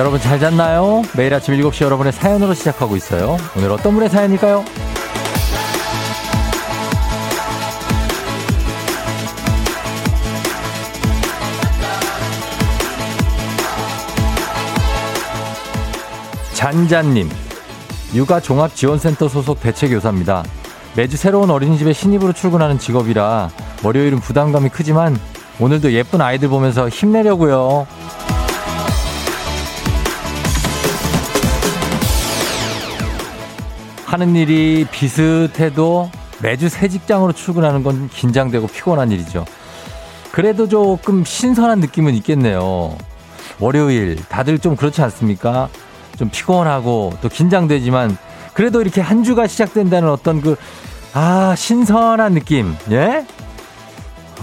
여러분 잘 잤나요? 매일 아침 7시 여러분의 사연으로 시작하고 있어요. 오늘 어떤 분의 사연일까요? 잔잔님, 육아 종합 지원센터 소속 대체교사입니다. 매주 새로운 어린이집에 신입으로 출근하는 직업이라 월요일은 부담감이 크지만 오늘도 예쁜 아이들 보면서 힘내려고요. 하는 일이 비슷해도 매주 새 직장으로 출근하는 건 긴장되고 피곤한 일이죠. 그래도 조금 신선한 느낌은 있겠네요. 월요일 다들 좀 그렇지 않습니까? 좀 피곤하고 또 긴장되지만 그래도 이렇게 한 주가 시작된다는 어떤 그, 아, 신선한 느낌, 예?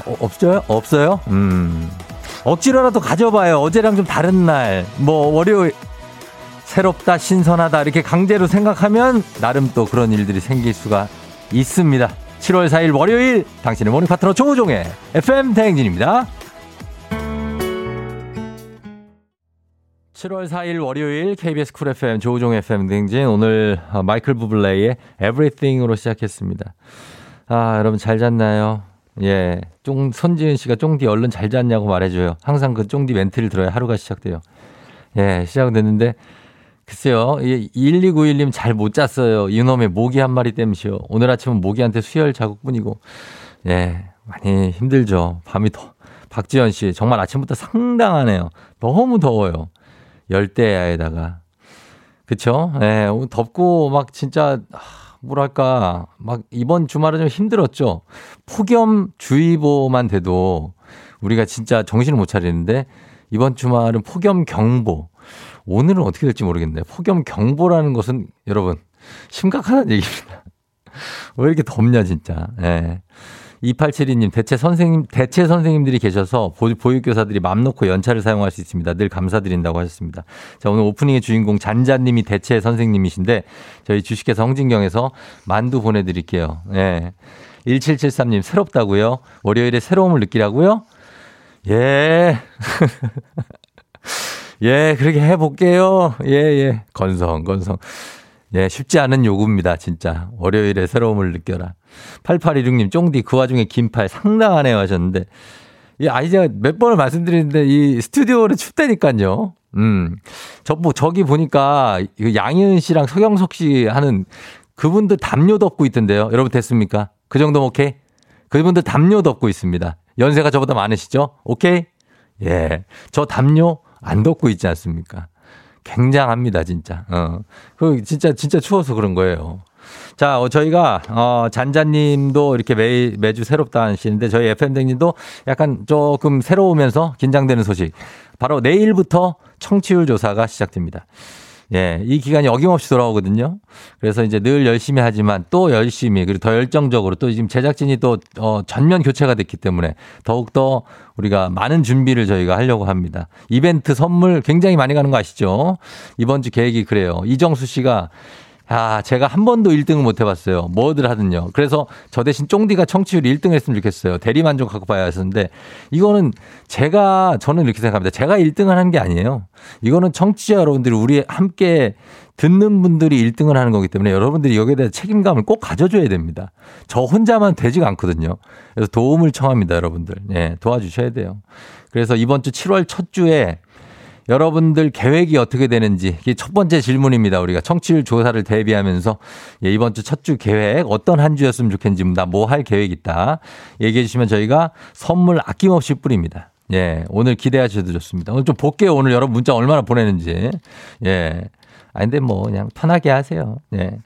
어, 없어요? 없어요? 음. 억지로라도 가져봐요. 어제랑 좀 다른 날. 뭐, 월요일. 새롭다, 신선하다. 이렇게 강제로 생각하면 나름 또 그런 일들이 생길 수가 있습니다. 7월 4일 월요일 당신의 모닝 파트너 조우종의 FM 대행진입니다. 7월 4일 월요일 KBS 쿨 FM 조우종 FM 댕진 오늘 어, 마이클 부블레이의 Everything으로 시작했습니다. 아, 여러분 잘 잤나요? 예. 쫑, 손지은 씨가 쫑디 얼른 잘 잤냐고 말해줘요. 항상 그 쫑디 멘트를 들어야 하루가 시작돼요. 예, 시작됐는데, 글쎄요. 1291님 잘 못 잤어요. 이놈의 모기 한 마리 때문이요. 오늘 아침은 모기한테 수혈 자국뿐이고, 예, 많이 힘들죠. 밤이 더. 박지현 씨, 정말 아침부터 상당하네요. 너무 더워요. 열대야에다가. 그쵸? 예, 덥고 막 진짜, 뭐랄까, 막 이번 주말은 좀 힘들었죠. 폭염주의보만 돼도 우리가 진짜 정신을 못 차리는데 이번 주말은 폭염경보. 오늘은 어떻게 될지 모르겠네요. 폭염 경보라는 것은 여러분, 심각하다는 얘기입니다. 왜 이렇게 덥냐, 진짜. 예. 2872님, 대체 선생님, 대체 선생님들이 계셔서 보육교사들이 맘 놓고 연차를 사용할 수 있습니다. 늘 감사드린다고 하셨습니다. 자, 오늘 오프닝의 주인공 잔자님이 대체 선생님이신데 저희 주식회사 홍진경에서 만두 보내드릴게요. 예. 1773님, 새롭다고요? 월요일에 새로움을 느끼라고요? 예. 예, 그렇게 해볼게요. 예, 예. 건성, 건성. 예, 쉽지 않은 요구입니다, 진짜. 월요일에 새로움을 느껴라. 8816님, 쫑디, 그 와중에 긴팔 상당하네요 하셨는데, 이 아이 제가 몇 번을 말씀드리는데, 이 스튜디오를 춥다니까요. 음. 저, 뭐, 저기 보니까, 양희은 씨랑 서경석 씨 하는 그분들 담요 덮고 있던데요. 여러분 됐습니까? 그 정도면 오케이? 그분들 담요 덮고 있습니다. 연세가 저보다 많으시죠? 오케이? 예. 저 담요 안 덮고 있지 않습니까? 굉장합니다, 진짜. 어. 그 진짜 진짜 추워서 그런 거예요. 자, 어, 저희가 어 잔자님도 이렇게 매 매주 새롭다 하시는데 저희 FM 댕님도 약간 조금 새로우면서 긴장되는 소식. 바로 내일부터 청취율 조사가 시작됩니다. 예, 이 기간이 어김없이 돌아오거든요. 그래서 이제 늘 열심히 하지만 또 열심히 그리고 더 열정적으로 또 지금 제작진이 또 어, 전면 교체가 됐기 때문에 더욱더 우리가 많은 준비를 저희가 하려고 합니다. 이벤트 선물 굉장히 많이 가는 거 아시죠? 이번 주 계획이 그래요. 이정수 씨가 아, 제가 한 번도 1등을 못 해봤어요. 뭐들 하든요. 그래서 저 대신 쫑디가 청취율 1등 했으면 좋겠어요. 대리만족 갖고 봐야 했었는데, 이거는 제가, 저는 이렇게 생각합니다. 제가 1등을 하는 게 아니에요. 이거는 청취자 여러분들이 우리 함께 듣는 분들이 1등을 하는 거기 때문에 여러분들이 여기에 대한 책임감을 꼭 가져줘야 됩니다. 저 혼자만 되지가 않거든요. 그래서 도움을 청합니다, 여러분들. 예, 도와주셔야 돼요. 그래서 이번 주 7월 첫 주에 여러분들 계획이 어떻게 되는지 이게 첫 번째 질문입니다. 우리가 청취율 조사를 대비하면서 예, 이번 주 첫 주 계획 어떤 한 주였으면 좋겠는지 나 뭐 할 계획 있다 얘기해 주시면 저희가 선물 아낌없이 뿌립니다. 예, 오늘 기대하셔도 좋습니다. 오늘 좀 볼게요. 오늘 여러분 문자 얼마나 보내는지. 예. 아, 근데 뭐 그냥 편하게 하세요. 예.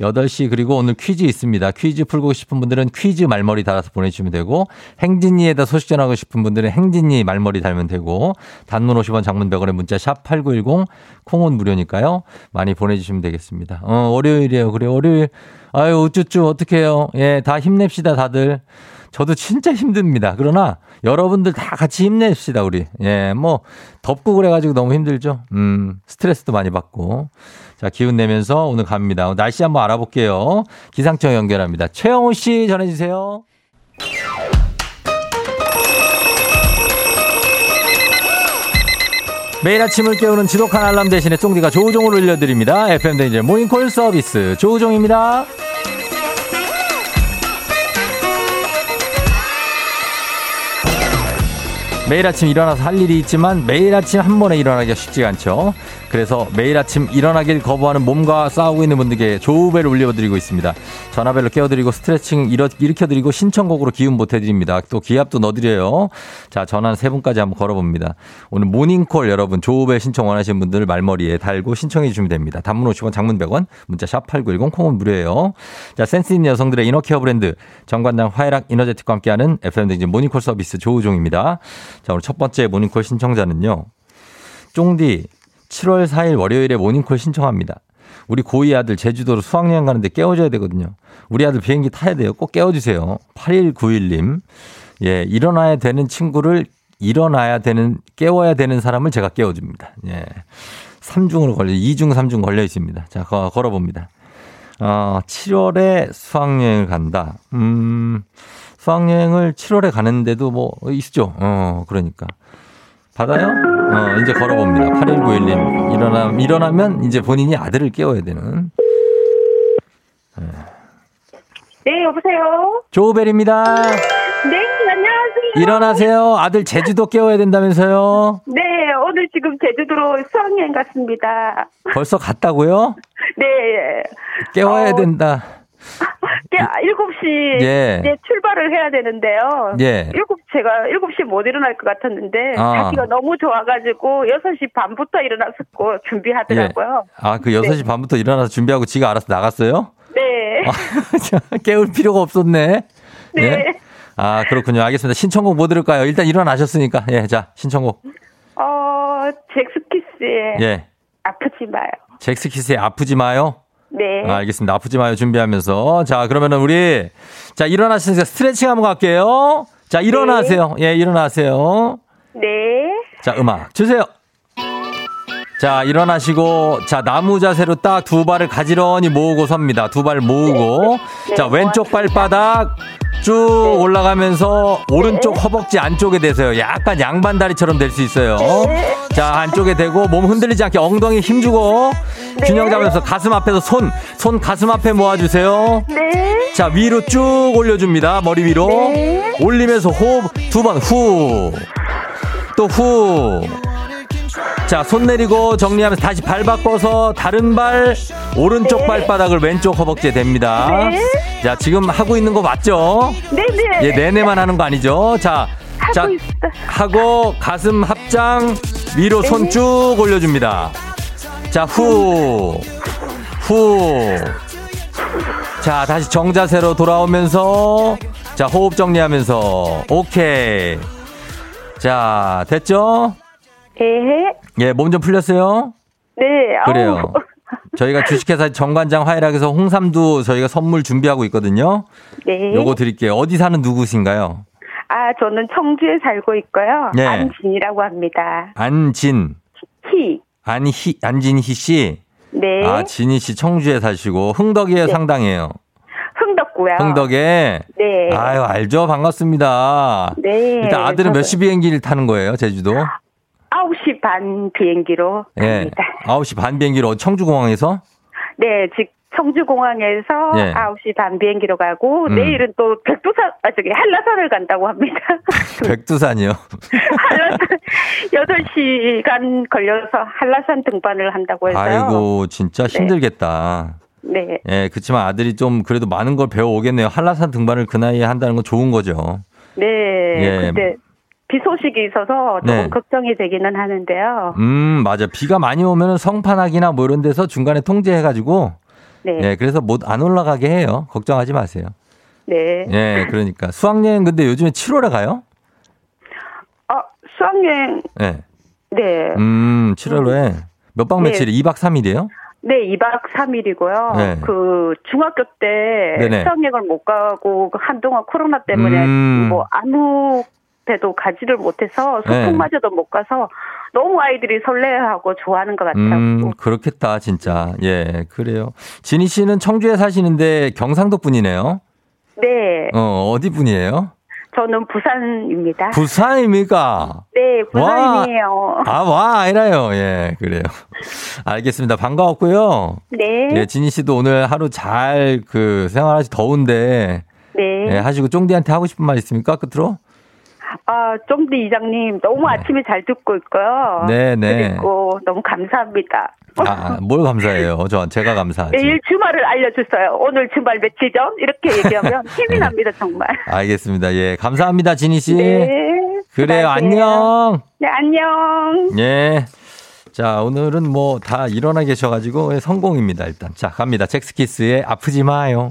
8시 그리고 오늘 퀴즈 있습니다. 퀴즈 풀고 싶은 분들은 퀴즈 말머리 달아서 보내주시면 되고 행진이에다 소식 전하고 싶은 분들은 행진이 말머리 달면 되고 단문 50원 장문 100원의 문자 샵 8910 콩은 무료니까요. 많이 보내주시면 되겠습니다. 어, 월요일이에요. 그래 월요일 아유 우쭈쭈 어떡해요. 예, 다 힘냅시다 다들. 저도 진짜 힘듭니다. 그러나 여러분들 다 같이 힘냅시다, 우리. 예, 뭐, 덥고 그래가지고 너무 힘들죠? 음, 스트레스도 많이 받고. 자, 기운 내면서 오늘 갑니다. 날씨 한번 알아볼게요. 기상청 연결합니다. 최영호 씨 전해주세요. 매일 아침을 깨우는 지독한 알람 대신에 쫑디가 조우종을 올려드립니다. FM대이제 모닝콜 서비스 조우종입니다. 매일 아침 일어나서 할 일이 있지만 매일 아침 한 번에 일어나기가 쉽지가 않죠. 그래서 매일 아침 일어나길 거부하는 몸과 싸우고 있는 분들께 조우벨을 울려드리고 있습니다. 전화벨로 깨워드리고 스트레칭 일어, 일으켜드리고 신청곡으로 기운 보태드립니다. 또 기합도 넣어드려요. 자, 전화 세 분까지 한번 걸어봅니다. 오늘 모닝콜 여러분 조우벨 신청 원하시는 분들 말머리에 달고 신청해 주시면 됩니다. 단문 50원, 장문 100원, 문자 샵 8910 콩은 무료예요. 자, 센스 있는 여성들의 이너케어 브랜드 정관장 화해락 이너제틱과 함께하는 FM등진 모닝콜 서비스 조우종입니다. 자, 오늘 첫 번째 모닝콜 신청자는요. 쫑디 7월 4일 월요일에 모닝콜 신청합니다. 우리 고2 아들 제주도로 수학여행 가는데 깨워줘야 되거든요. 우리 아들 비행기 타야 돼요. 꼭 깨워주세요. 8191님. 예, 일어나야 되는 친구를 일어나야 되는, 깨워야 되는 사람을 제가 깨워줍니다. 예. 3중으로 걸려, 2중, 3중 걸려 있습니다. 자, 걸어봅니다. 어, 7월에 수학여행을 간다. 음, 수학여행을 7월에 가는데도 뭐, 있죠. 어, 그러니까. 받아요? 어, 이제 걸어봅니다. 8191님. 일어나, 일어나면 이제 본인이 아들을 깨워야 되는. 네. 네, 여보세요? 조우벨입니다. 네, 안녕하세요. 일어나세요. 아들 제주도 깨워야 된다면서요? 네, 오늘 지금 제주도로 수학여행 갔습니다. 벌써 갔다고요? 네. 깨워야 어, 된다. 7시 예. 이제 출발을 해야 되는데요. 예. 7 제가 7시 못 일어날 것 같았는데 아. 자기가 너무 좋아가지고 6시 반부터 일어났었고 준비하더라고요. 예. 아, 그 6시 네. 반부터 일어나서 준비하고 지가 알아서 나갔어요? 네. 아, 깨울 필요가 없었네. 네. 예? 아, 그렇군요. 알겠습니다. 신청곡 뭐 들을까요? 일단 일어나셨으니까. 예, 자, 신청곡. 어, 잭스키스의 예. 아프지 마요. 잭스키스의 아프지 마요? 네. 아, 알겠습니다. 아프지 마요. 준비하면서. 자, 그러면은 우리, 자, 일어나시니까 스트레칭 한번 갈게요. 자, 일어나세요. 네. 예, 일어나세요. 네. 자, 음악 주세요. 자, 일어나시고, 자, 나무 자세로 딱 두 발을 가지런히 모으고 섭니다. 두 발 모으고. 네. 자, 왼쪽 발바닥 쭉 네. 올라가면서 오른쪽 네. 허벅지 안쪽에 대세요. 약간 양반다리처럼 될 수 있어요. 네. 자, 안쪽에 대고 몸 흔들리지 않게 엉덩이 힘주고 네. 균형 잡으면서 가슴 앞에서 손, 손 가슴 앞에 모아주세요. 네. 자, 위로 쭉 올려줍니다. 머리 위로. 네. 올리면서 호흡 두 번 후. 또 후. 자, 손 내리고 정리하면서 다시 발 바꿔서 다른 발 오른쪽 네. 발바닥을 왼쪽 허벅지에 댑니다. 네. 자, 지금 하고 있는 거 맞죠? 네, 네. 예, 내내만 하는 거 아니죠? 자, 하고 자, 있어. 하고 가슴 합장 위로 손 네. 쭉 올려줍니다. 자, 후, 후. 자, 다시 정자세로 돌아오면서 자, 호흡 정리하면서 오케이. 자, 됐죠? 예. 예, 몸 좀 풀렸어요? 네. 그래요. 저희가 주식회사 정관장 화해락에서 홍삼도 저희가 선물 준비하고 있거든요. 네. 요거 드릴게요. 어디 사는 누구신가요? 아, 저는 청주에 살고 있고요. 네. 안진이라고 합니다. 안진. 희. 안희, 안진희 씨? 네. 아, 진희 씨 청주에 사시고 흥덕이에 네. 상당해요. 흥덕고요. 흥덕에? 네. 아유, 알죠. 반갑습니다. 네. 일단 아들은 몇 시 비행기를 타는 거예요, 제주도? 9시 반 비행기로 예. 갑니다. 9시 반 비행기로 청주공항에서? 네, 즉 청주공항에서 예. 9시 반 비행기로 가고 음. 내일은 또 백두산 아 저기 한라산을 간다고 합니다. 백두산이요? 한라산 8시간 걸려서 한라산 등반을 한다고 해서요. 아이고 진짜 네. 힘들겠다. 네. 예, 그렇지만 아들이 좀 그래도 많은 걸 배워 오겠네요. 한라산 등반을 그 나이에 한다는 건 좋은 거죠. 네. 예. 근데 비 소식이 있어서 조금 네. 걱정이 되기는 하는데요. 음, 맞아. 비가 많이 오면 성판하기나 뭐 이런 데서 중간에 통제해가지고. 네. 네 그래서 못 안 올라가게 해요. 걱정하지 마세요. 네. 네, 그러니까. 수학여행 근데 요즘에 7월에 가요? 아, 수학여행. 네. 네. 음, 7월에. 몇 박 며칠이? 네. 2박 3일이에요? 네, 2박 3일이고요. 네. 그 중학교 때 수학여행을 못 가고 한동안 코로나 때문에 음. 뭐 아무 때도 가지를 못해서 소풍마저도 네. 못 가서 너무 아이들이 설레하고 좋아하는 것 같아요. 음, 그렇겠다, 진짜. 예, 그래요. 진희 씨는 청주에 사시는데 경상도 분이네요? 네. 어, 어디 분이에요? 저는 부산입니다. 부산입니까? 네, 부산이에요. 아, 와, 아니라요. 예, 그래요. 알겠습니다. 반가웠고요. 네. 예, 진희 씨도 오늘 하루 잘 그 생활하시 더운데. 네. 예, 하시고 쫑디한테 하고 싶은 말 있습니까? 끝으로? 아, 쫑디 이장님 너무 네. 아침에 잘 듣고 있고요. 네, 네. 그리고 너무 감사합니다. 아, 아, 뭘 감사해요? 저 제가 감사하죠. 내일 주말을 알려주세요. 오늘 주말 며칠 전 이렇게 얘기하면 힘이 네. 납니다 정말. 알겠습니다. 예, 감사합니다, 진희 씨. 네. 그래요, 안녕. 네, 안녕. 예. 자, 오늘은 뭐 다 일어나 계셔가지고 성공입니다, 일단. 자, 갑니다. 잭스키스의 아프지 마요.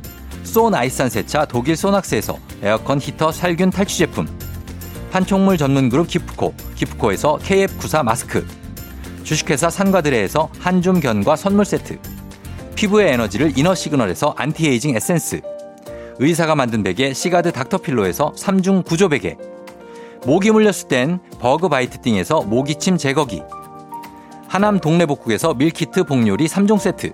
소 나이산 세차 독일 소낙스에서 에어컨 히터 살균 탈취 제품. 판촉물 전문 그룹 기프코 기프코에서 KF94 마스크. 주식회사 산과드레에서 한줌 견과 선물 세트. 피부의 에너지를 이너 시그널에서 안티에이징 에센스. 의사가 만든 베개 시가드 닥터필로에서 3중 구조 베개. 모기 물렸을 땐 버그 바이트 띵에서 모기침 제거기. 하남 동래복국에서 밀키트 복요리 3종 세트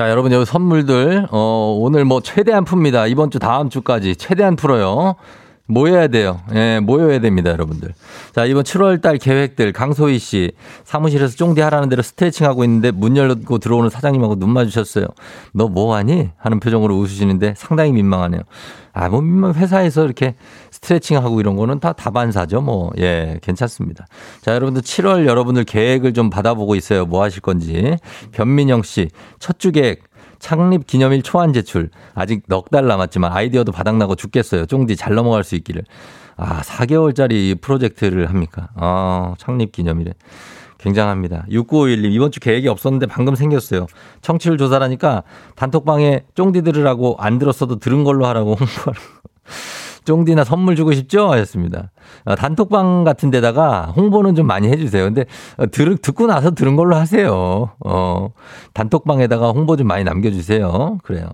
자, 여러분, 여기 선물들, 어, 오늘 뭐 최대한 풉니다. 이번 주 다음 주까지 최대한 풀어요. 모여야 돼요. 예, 모여야 됩니다, 여러분들. 자, 이번 7월 달 계획들, 강소희 씨. 사무실에서 쫑디 하라는 대로 스트레칭 하고 있는데 문 열고 들어오는 사장님하고 눈 마주쳤어요. 너 뭐 하니? 하는 표정으로 웃으시는데 상당히 민망하네요. 아, 뭐, 민망, 회사에서 이렇게 스트레칭 하고 이런 거는 다 다반사죠. 뭐, 예, 괜찮습니다. 자, 여러분들 7월 여러분들 계획을 좀 받아보고 있어요. 뭐 하실 건지. 변민영 씨, 첫 주 계획. 창립 기념일 초안 제출. 아직 넉 달 남았지만 아이디어도 바닥나고 죽겠어요. 쫑디 잘 넘어갈 수 있기를. 아, 4개월짜리 프로젝트를 합니까? 아, 창립 기념일에. 굉장합니다. 6951님, 이번 주 계획이 없었는데 방금 생겼어요. 청취율 조사라니까 단톡방에 쫑디 들으라고 안 들었어도 들은 걸로 하라고 홍보하라고. 쫑디나 선물 주고 싶죠? 하셨습니다. 어, 단톡방 같은 데다가 홍보는 좀 많이 해주세요. 근데 어, 들, 듣고 나서 들은 걸로 하세요. 어, 단톡방에다가 홍보 좀 많이 남겨주세요. 그래요.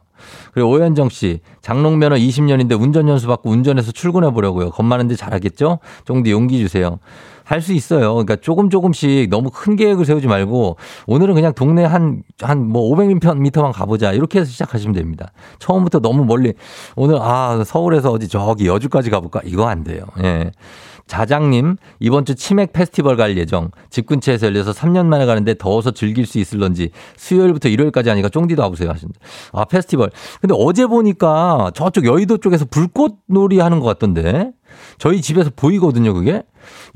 그리고 오현정 씨, 장롱 면허 20년인데 운전 연수 받고 운전해서 출근해 보려고요. 겁 많은데 잘하겠죠? 쫑디 용기 주세요. 할 수 있어요. 그러니까 조금 조금씩 너무 큰 계획을 세우지 말고 오늘은 그냥 동네 한, 한 뭐 500m만 가보자. 이렇게 해서 시작하시면 됩니다. 처음부터 너무 멀리 오늘 아, 서울에서 어디 저기 여주까지 가볼까? 이거 안 돼요. 예. 자장님, 이번 주 치맥 페스티벌 갈 예정. 집 근처에서 열려서 3년 만에 가는데 더워서 즐길 수 있을런지 수요일부터 일요일까지 하니까 쫑디도 와보세요 하신다. 아, 페스티벌. 근데 어제 보니까 저쪽 여의도 쪽에서 불꽃 놀이 하는 것 같던데. 저희 집에서 보이거든요, 그게.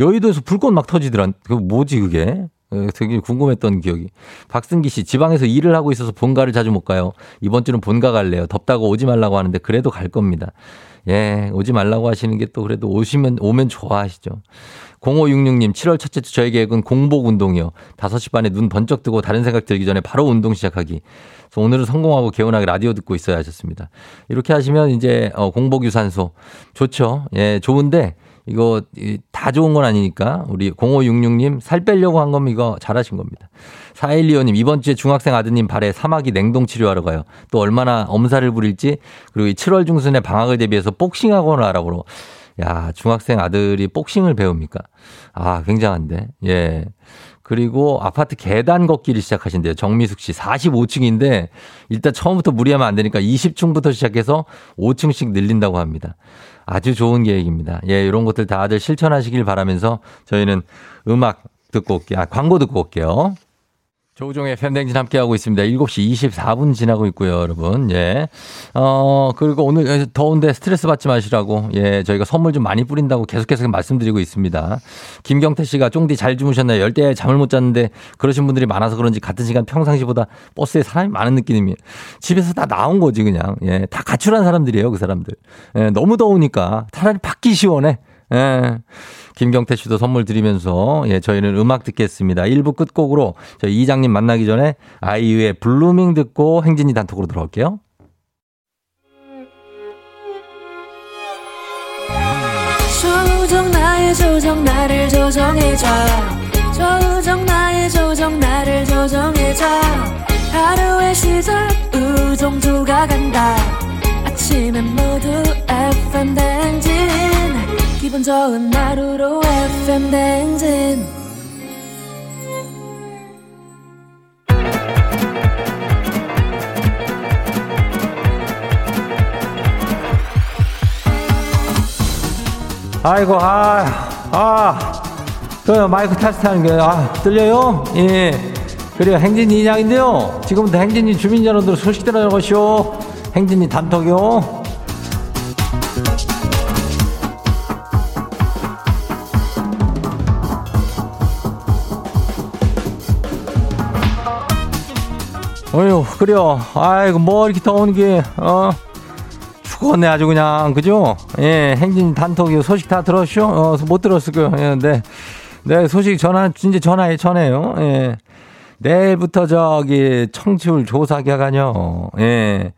여의도에서 불꽃 막 터지더라. 그 뭐지, 그게? 어, 되게 궁금했던 기억이. 박승기 씨, 지방에서 일을 하고 있어서 본가를 자주 못 가요. 이번 주는 본가 갈래요. 덥다고 오지 말라고 하는데 그래도 갈 겁니다. 예, 오지 말라고 하시는 게 또 그래도 오시면, 오면 좋아하시죠. 0566님, 7월 첫째 주 저희 계획은 공복 운동이요. 5시 반에 눈 번쩍 뜨고 다른 생각 들기 전에 바로 운동 시작하기. 그래서 오늘은 성공하고 개운하게 라디오 듣고 있어야 하셨습니다. 이렇게 하시면 이제 어, 공복 유산소 좋죠. 예, 좋은데 이거 다 좋은 건 아니니까 우리 0566님 살 빼려고 한 거면 이거 잘하신 겁니다. 4125님 이번 주에 중학생 아드님 발에 사마귀 냉동 치료하러 가요. 또 얼마나 엄살을 부릴지 그리고 7월 중순에 방학을 대비해서 복싱 학원을 알아보러 야, 중학생 아들이 복싱을 배웁니까? 아, 굉장한데. 예. 그리고 아파트 계단 걷기를 시작하신대요. 정미숙 씨. 45층인데 일단 처음부터 무리하면 안 되니까 20층부터 시작해서 5층씩 늘린다고 합니다. 아주 좋은 계획입니다. 예, 이런 것들 다들 실천하시길 바라면서 저희는 음악 듣고 올게요. 아, 광고 듣고 올게요. 조우종의 팬댕진 함께하고 있습니다. 7시 24분 지나고 있고요, 여러분. 예. 어, 그리고 오늘 더운데 스트레스 받지 마시라고, 예, 저희가 선물 좀 많이 뿌린다고 계속해서 말씀드리고 있습니다. 김경태 씨가 쫑디 잘 주무셨나요? 열대 잠을 못 잤는데 그러신 분들이 많아서 그런지 같은 시간 평상시보다 버스에 사람이 많은 느낌이에요. 집에서 다 나온 거지, 그냥. 예, 다 가출한 사람들이에요, 그 사람들. 예, 너무 더우니까 차라리 밖이 시원해. 예. 김경태 씨도 선물 드리면서 예, 저희는 음악 듣겠습니다. 1부 끝곡으로 저희 이장님 만나기 전에 아이유의 Blueming 듣고 행진이 단톡으로 들어올게요. 조정 나의 조정 나를 조정해줘 조정 나의 조정 나를 조정해줘 하루의 시절 우정조가 간다 아침엔 모두 FM 댕진 기분 좋은 하루로 FM 댕진 아이고 아 아, 그 마이크 테스트 하는 게, 아, 들려요? 예. 그래요. 행진이 이장인데요. 지금부터 행진이 주민 여러분들 소식 들어가시오. 행진이 단톡이요. 어휴, 그래요. 아이고, 뭐 이렇게 더운 게, 어, 죽었네, 아주 그냥, 그죠? 예, 행진 단톡이 소식 다 들었쇼? 어, 못 들었을 거예요. 예, 네. 네, 소식 전화, 진짜 전화해, 전해요. 예. 내일부터 저기 청취율 조사 기간요. 예.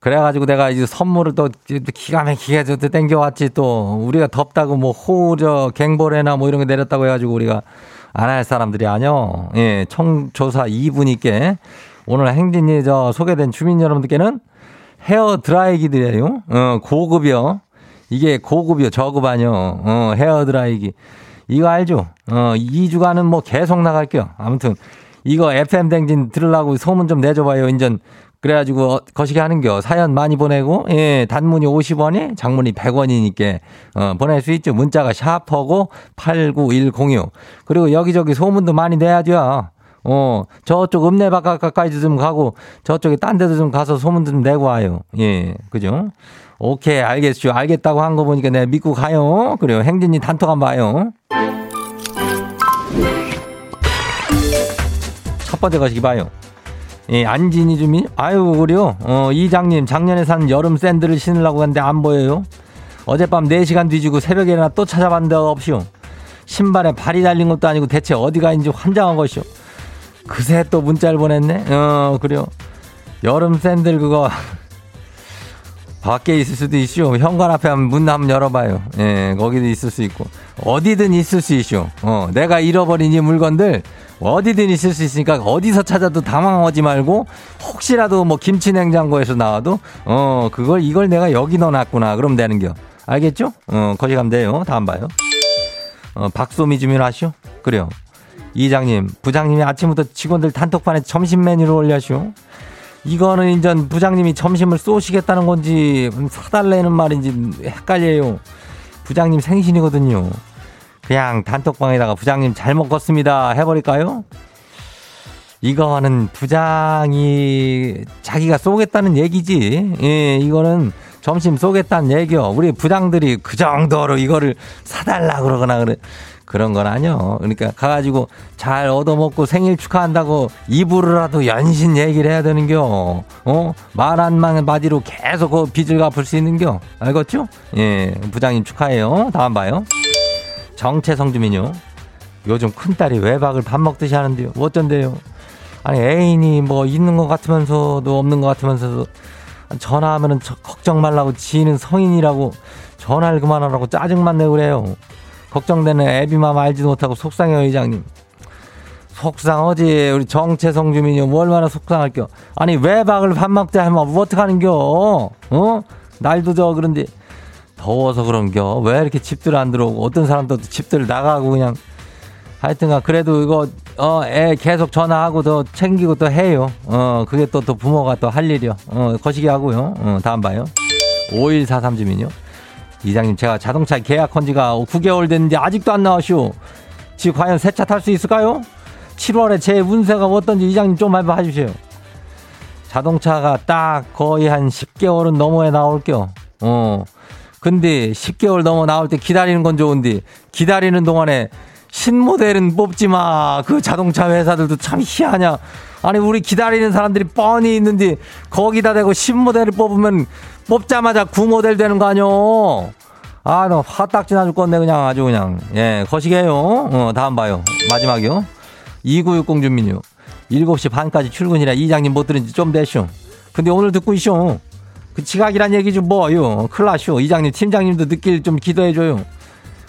그래가지고 내가 이제 선물을 또 기가 막히게 저 땡겨왔지 또 우리가 덥다고 뭐 호저 갱보레나 뭐 이런 거 내렸다고 해가지고 우리가 안 할 사람들이 아니요. 예, 청조사 2분이께 오늘 행진이 저 소개된 주민 여러분들께는 헤어 드라이기들이에요. 어, 고급이요. 이게 고급이요. 저급 아니요. 어, 헤어 드라이기. 이거 알죠? 어, 2주간은 뭐 계속 나갈게요. 아무튼 이거 FM 댕진 들으려고 소문 좀 내줘봐요. 인전 그래가지고 어, 거시기 하는겨. 사연 많이 보내고, 예, 단문이 50원이, 장문이 100원이니까, 어, 보낼 수 있죠. 문자가 샤퍼고 89106. 그리고 여기저기 소문도 많이 내야죠. 어, 저쪽 읍내 바깥까지 좀 가고 저쪽에 딴 데도 좀 가서 소문 좀 내고 와요. 예, 그죠? 오케이, 알겠죠. 알겠다고 한 거 보니까 내가 믿고 가요. 그래요. 행진이 단톡 한번 봐요. 첫 번째 것이 봐요. 예, 안진이 주민. 아유, 그래요. 어, 이장님, 작년에 산 여름 샌들을 신으려고 했는데 안 보여요. 어젯밤 4시간 뒤지고 새벽에 일어나 또 찾아봤는데 없이요. 신발에 발이 달린 것도 아니고 대체 어디가 있는지 환장한 것이요. 그새 또 문자를 보냈네? 어, 그래요. 여름 샌들 그거 밖에 있을 수도 있죠. 현관 앞에 한번 문 한번 열어봐요. 예, 거기도 있을 수 있고. 어디든 있을 수 있죠. 어, 내가 잃어버린 이 물건들 어디든 있을 수 있으니까 어디서 찾아도 당황하지 말고 혹시라도 뭐 김치 냉장고에서 나와도 어, 그걸 이걸 내가 여기 넣어놨구나. 그럼 되는 겨. 알겠죠? 어, 거기 가면 돼요. 다음 봐요. 어, 박소미 주민 하시오. 그래요. 이장님, 부장님이 아침부터 직원들 단톡판에 점심 메뉴를 올려쇼. 이거는 이제 부장님이 점심을 쏘시겠다는 건지 사달래는 말인지 헷갈려요. 부장님 생신이거든요. 그냥 단톡방에다가 부장님 잘 먹었습니다 해버릴까요? 이거는 부장이 자기가 쏘겠다는 얘기지. 예, 이거는 점심 쏘겠다는 얘기요. 우리 부장들이 그 정도로 이거를 사달라 그러거나 그래. 그런 건 아니요. 그러니까 가가지고 잘 얻어먹고 생일 축하한다고 입으로라도 연신 얘기를 해야 되는겨. 어? 말 한마디로 계속 그 빚을 갚을 수 있는겨. 알겠죠? 예. 부장님 축하해요. 다음 봐요. 정채성 주민요. 요즘 큰딸이 외박을 밥 먹듯이 하는데요. 어쩐데요? 아니, 애인이 뭐 있는 것 같으면서도 없는 것 같으면서도 전화하면은 걱정 말라고 지는 성인이라고 전화를 그만하라고 짜증만 내고 그래요. 걱정되는 애비맘 알지도 못하고 속상해요, 이장님. 속상하지. 우리 정채성 주민이 뭐 얼마나 속상할겨. 아니, 외박을 밥 먹자 하면 뭐 어떡하는겨? 어? 날도 저 그런데 더워서 그런겨. 왜 이렇게 집들 안 들어오고 어떤 사람도 집들 나가고 그냥 하여튼가 그래도 이거 어 애 계속 전화하고 더 챙기고 또 해요. 어 그게 또또 부모가 또 할 일이요. 어 거시기 하고요. 어 다음 봐요. 5143 주민요. 이장님 제가 자동차 계약한 지가 9개월 됐는데 아직도 안 나오시오. 지금 과연 새 차 탈 수 있을까요? 7월에 제 운세가 어떤지 이장님 좀 한번 해주세요. 자동차가 딱 거의 한 10개월은 넘어야 나올겨. 어. 근데 10개월 넘어 나올 때 기다리는 건 좋은데 기다리는 동안에 신모델은 뽑지 마. 그 자동차 회사들도 참 희하냐. 아니 우리 기다리는 사람들이 뻔히 있는데 거기다 대고 신모델을 뽑으면 뽑자마자 구모델 되는 거 아니오. 아, 너 화딱지 나줄 건데 그냥 아주 그냥 예 거시게요. 어 다음 봐요. 마지막이요. 2960 주민요. 7시 반까지 출근이라 이장님 못 들은 지좀 되쇼. 근데 오늘 듣고 있쇼. 그 지각이란 얘기 좀 뭐요. 나쇼. 이장님, 팀장님도 늦길 좀 기도해줘요.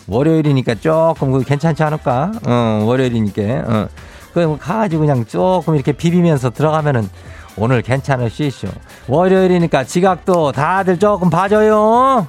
월요일이니까 조금 그 괜찮지 않을까? 어, 월요일이니까. 어. 그 가가지고 그냥 조금 이렇게 비비면서 들어가면은 오늘 있쇼. 월요일이니까 지각도 다들 조금 봐줘요.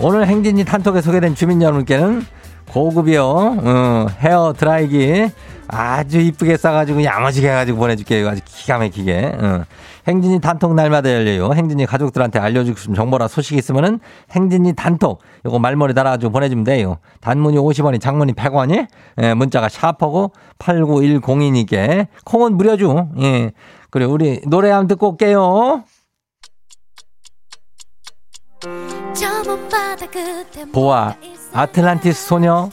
오늘 행진이 단톡에 소개된 주민 여러분께는 고급이요, 어, 헤어 드라이기 아주 이쁘게 싸가지고 야무지게 해가지고 보내줄게요. 아주 기가 막히게. 어. 행진이 단톡 날마다 열려요. 행진이 가족들한테 알려주고 싶은 정보나 소식이 있으면은 행진이 단톡 요거 말머리 달아가지고 보내주면 돼요. 단문이 50원이 장문이 100원이 예, 문자가 샤퍼고 89102니께 콩은 무료죠. 예. 그래 우리 노래 한번 듣고 올게요. 보아 아틀란티스 소녀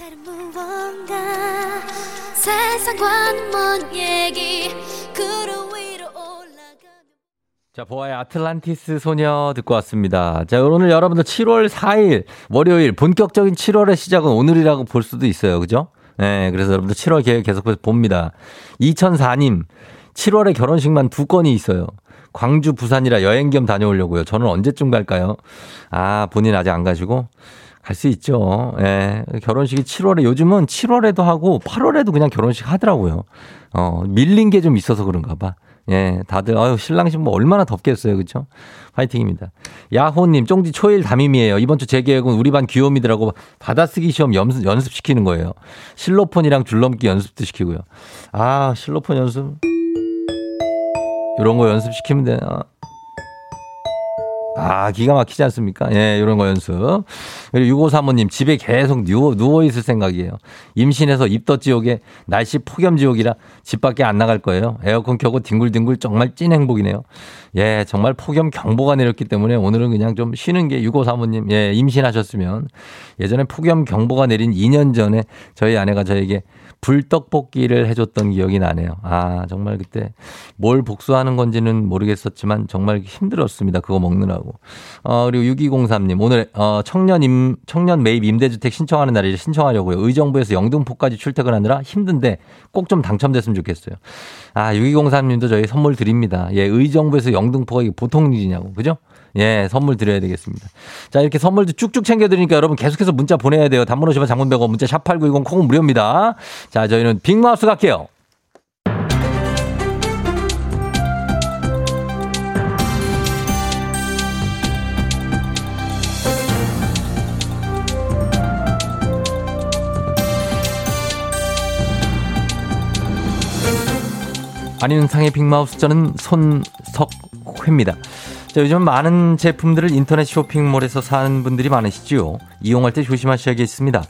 자, 보아의 아틀란티스 소녀 듣고 왔습니다. 자, 오늘 여러분들 7월 4일, 월요일, 본격적인 7월의 시작은 오늘이라고 볼 수도 있어요. 그죠? 네, 그래서 여러분들 7월 계획 계속해서 봅니다. 2004님, 7월에 결혼식만 두 건이 있어요. 광주, 부산이라 여행 겸 다녀오려고요. 저는 언제쯤 갈까요? 아, 본인 아직 안 가시고? 갈 수 있죠. 예. 결혼식이 7월에, 요즘은 7월에도 하고 8월에도 그냥 결혼식 하더라고요. 어, 밀린 게 좀 있어서 그런가 봐. 예, 다들, 아유, 신랑신 뭐 얼마나 덥겠어요. 그쵸? 화이팅입니다. 야호님, 쫑지 초일 담임이에요. 이번 주 제 계획은 우리 반 귀요미들하고 받아쓰기 시험 연습, 연습시키는 거예요. 실로폰이랑 줄넘기 연습도 시키고요. 아, 실로폰 연습. 이런 거 연습시키면 돼요. 아, 기가 막히지 않습니까? 예, 이런 거 연습. 그리고 6535님, 집에 계속 누워, 누워있을 생각이에요. 임신해서 입덧 지옥에 날씨 폭염 지옥이라 집 밖에 안 나갈 거예요. 에어컨 켜고 뒹굴뒹굴 정말 찐 행복이네요. 예, 정말 폭염 경보가 내렸기 때문에 오늘은 그냥 좀 쉬는 게 6535님, 예, 임신하셨으면 예전에 폭염 경보가 내린 2년 전에 저희 아내가 저에게 불떡볶이를 해줬던 기억이 나네요. 아, 정말 그때 뭘 복수하는 건지는 모르겠었지만 정말 힘들었습니다. 그거 먹느라고. 어, 그리고 6203님, 오늘, 어, 청년 임, 청년 매입 임대주택 신청하는 날이라 신청하려고요. 의정부에서 영등포까지 출퇴근하느라 힘든데 꼭 좀 당첨됐으면 좋겠어요. 아, 6203님도 저희 선물 드립니다. 예, 의정부에서 영등포가 보통 일이냐고. 그죠? 예, 선물 드려야 되겠습니다. 자, 이렇게 선물도 쭉쭉 챙겨드리니까 여러분 계속해서 문자 보내야 돼요. 단문 오시면 장문 100원, 문자 샵8910 콩은 무료입니다. 자, 저희는 빅마우스 갈게요. 안윤상의 빅마우스 저는 손석회입니다. 자, 요즘 많은 제품들을 인터넷 쇼핑몰에서 사는 분들이 많으시지요. 이용할 때 조심하셔야겠습니다.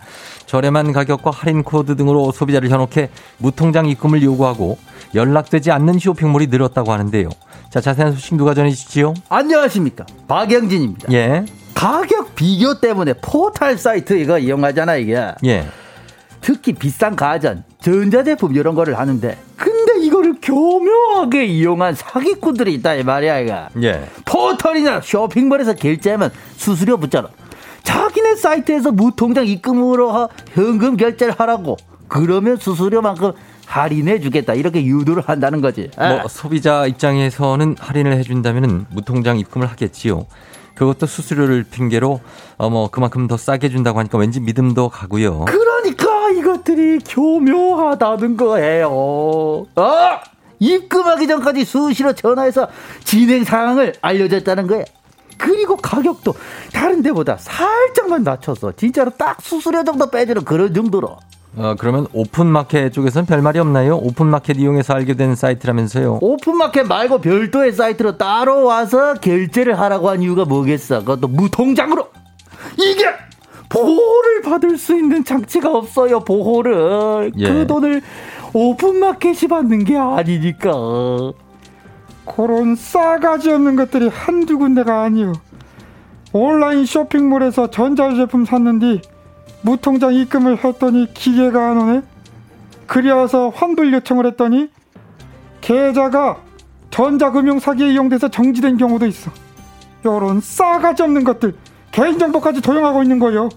저렴한 가격과 할인 코드 등으로 소비자를 현혹해 무통장 입금을 요구하고 연락되지 않는 쇼핑몰이 늘었다고 하는데요. 자, 자세한 소식 누가 전해주시지요? 안녕하십니까. 박영진입니다. 예. 가격 비교 때문에 포털 사이트 이거 이용하잖아, 이게. 예. 특히 비싼 가전, 전자제품 이런 거를 하는데 근 데 이거를 교묘하게 이용한 사기꾼들이 있다 이 말이야 이거. 예. 포털이나 쇼핑몰에서 결제하면 수수료 붙잖아. 자기네 사이트에서 무통장 입금으로 현금 결제를 하라고. 그러면 수수료만큼 할인해 주겠다 이렇게 유도를 한다는 거지. 뭐 아. 소비자 입장에서는 할인을 해준다면은 무통장 입금을 하겠지요. 그것도 수수료를 핑계로 어뭐 그만큼 더 싸게 준다고 하니까 왠지 믿음도 가고요. 그러니까 이 것들이 교묘하다는 거예요. 어? 입금하기 전까지 수시로 전화해서 진행 상황을 알려줬다는 거예요. 그리고 가격도 다른 데보다 살짝만 낮춰서 진짜로 딱 수수료 정도 빼주는 그런 정도로. 어, 그러면 오픈마켓 쪽에서는 별말이 없나요? 오픈마켓 이용해서 알게 된 사이트라면서요? 오픈마켓 말고 별도의 사이트로 따로 와서 결제를 하라고 한 이유가 뭐겠어? 그것도 무통장으로! 이게! 보호를 받을 수 있는 장치가 없어요, 보호를. 예. 그 돈을 오픈마켓이 받는 게 아니니까. 그런 싸가지 없는 것들이 한두 군데가 아니요. 온라인 쇼핑몰에서 전자제품 샀는데 무통장 입금을 했더니 기계가 안 오네. 그리워서 환불 요청을 했더니 계좌가 전자금융 사기에 이용돼서 정지된 경우도 있어. 요런 싸가지 없는 것들 개인정보까지 도용하고 있는 거요.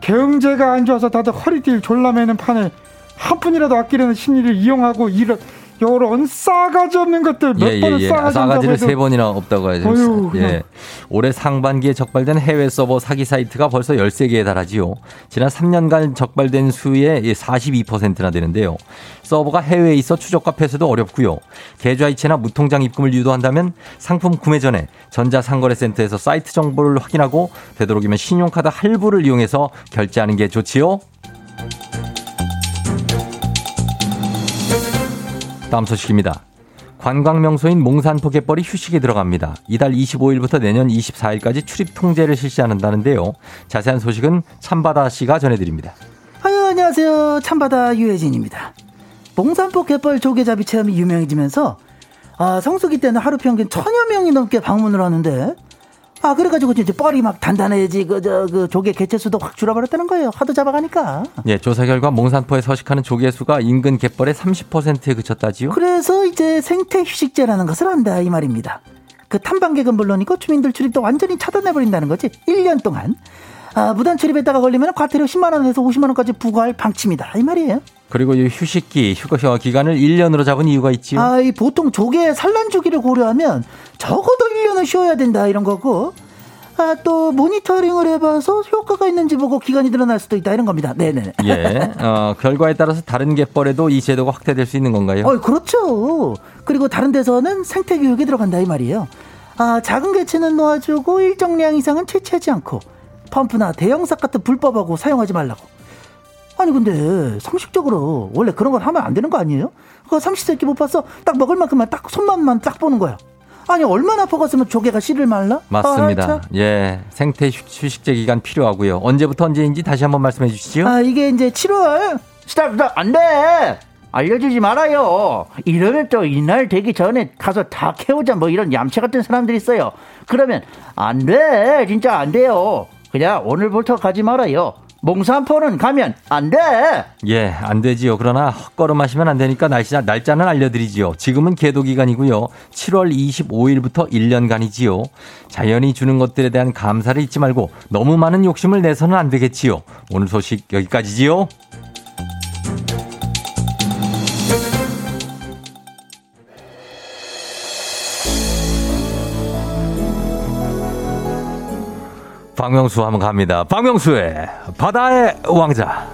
경제가 안 좋아서 다들 허리띠를 졸라매는 판에 한 푼이라도 아끼려는 심리를 이용하고 이런 요런 싸가지 없는 것들 몇 예, 번을 예, 예. 싸가지 싸가지를 세 번이나 없다고 하죠. 예. 올해 상반기에 적발된 해외 서버 사기 사이트가 벌써 13개에 달하지요. 지난 3년간 적발된 수의 42%나 되는데요. 서버가 해외에 있어 추적과 폐쇄도 어렵고요. 계좌이체나 무통장 입금을 유도한다면 상품 구매 전에 전자상거래센터에서 사이트 정보를 확인하고 되도록이면 신용카드 할부를 이용해서 결제하는 게 좋지요. 다음 소식입니다. 관광명소인 몽산포 갯벌이 휴식에 들어갑니다. 이달 25일부터 내년 24일까지 출입 통제를 실시한다는데요. 자세한 소식은 참바다 씨가 전해드립니다. 아유, 안녕하세요. 참바다 유혜진입니다. 몽산포 갯벌 조개잡이 체험이 유명해지면서 아, 성수기 때는 하루 평균 천여 명이 넘게 방문을 하는데 아, 그래가지고 이제 뻘이 막 단단해지, 그, 저, 그 조개 개체수도 확 줄어버렸다는 거예요. 하도 잡아가니까. 예, 조사 결과 몽산포에 서식하는 조개 수가 인근 갯벌의 30%에 그쳤다지요? 그래서 이제 생태 휴식제라는 것을 한다, 이 말입니다. 그 탐방객은 물론이고 주민들 출입도 완전히 차단해버린다는 거지. 1년 동안. 아, 무단 출입했다가 걸리면 과태료 10만원에서 50만원까지 부과할 방침이다. 이 말이에요. 그리고 이 휴식기, 휴가 기간을 1년으로 잡은 이유가 있지요? 아, 이 보통 조개 산란 주기를 고려하면 적어도 1년은 쉬어야 된다 이런 거고. 아, 또 모니터링을 해봐서 효과가 있는지 보고 기간이 늘어날 수도 있다 이런 겁니다. 네네. 예. 어, 결과에 따라서 다른 갯벌에도 이 제도가 확대될 수 있는 건가요? 어, 그렇죠. 그리고 다른 데서는 생태 교육에 들어간다 이 말이에요. 아, 작은 개체는 놓아주고 일정량 이상은 채취하지 않고 펌프나 대형삽 같은 불법 어구 사용하지 말라고. 아니 근데 상식적으로 원래 그런 걸 하면 안 되는 거 아니에요? 그거 삼시세끼 못 봤어? 딱 먹을 만큼만 딱 손맛만 딱 보는 거야. 아니 얼마나 퍼갔으면 조개가 씨를 말라? 맞습니다. 아, 예, 생태 휴식제 기간 필요하고요. 언제부터 언제인지 다시 한번 말씀해 주시죠. 아 이게 이제 7월. stop stop 안 돼. 알려주지 말아요. 이러면 또 이날 되기 전에 가서 다 캐오자 뭐 이런 얌체 같은 사람들이 있어요. 그러면 안 돼. 진짜 안 돼요. 그냥 오늘부터 가지 말아요. 몽산포는 가면 안 돼. 예, 안 되지요. 그러나 헛걸음하시면 안 되니까 날짜, 날짜는 알려드리지요. 지금은 계도 기간이고요. 7월 25일부터 1년간이지요. 자연이 주는 것들에 대한 감사를 잊지 말고 너무 많은 욕심을 내서는 안 되겠지요. 오늘 소식 여기까지지요. 박명수 한번 갑니다. 박명수의 바다의 왕자.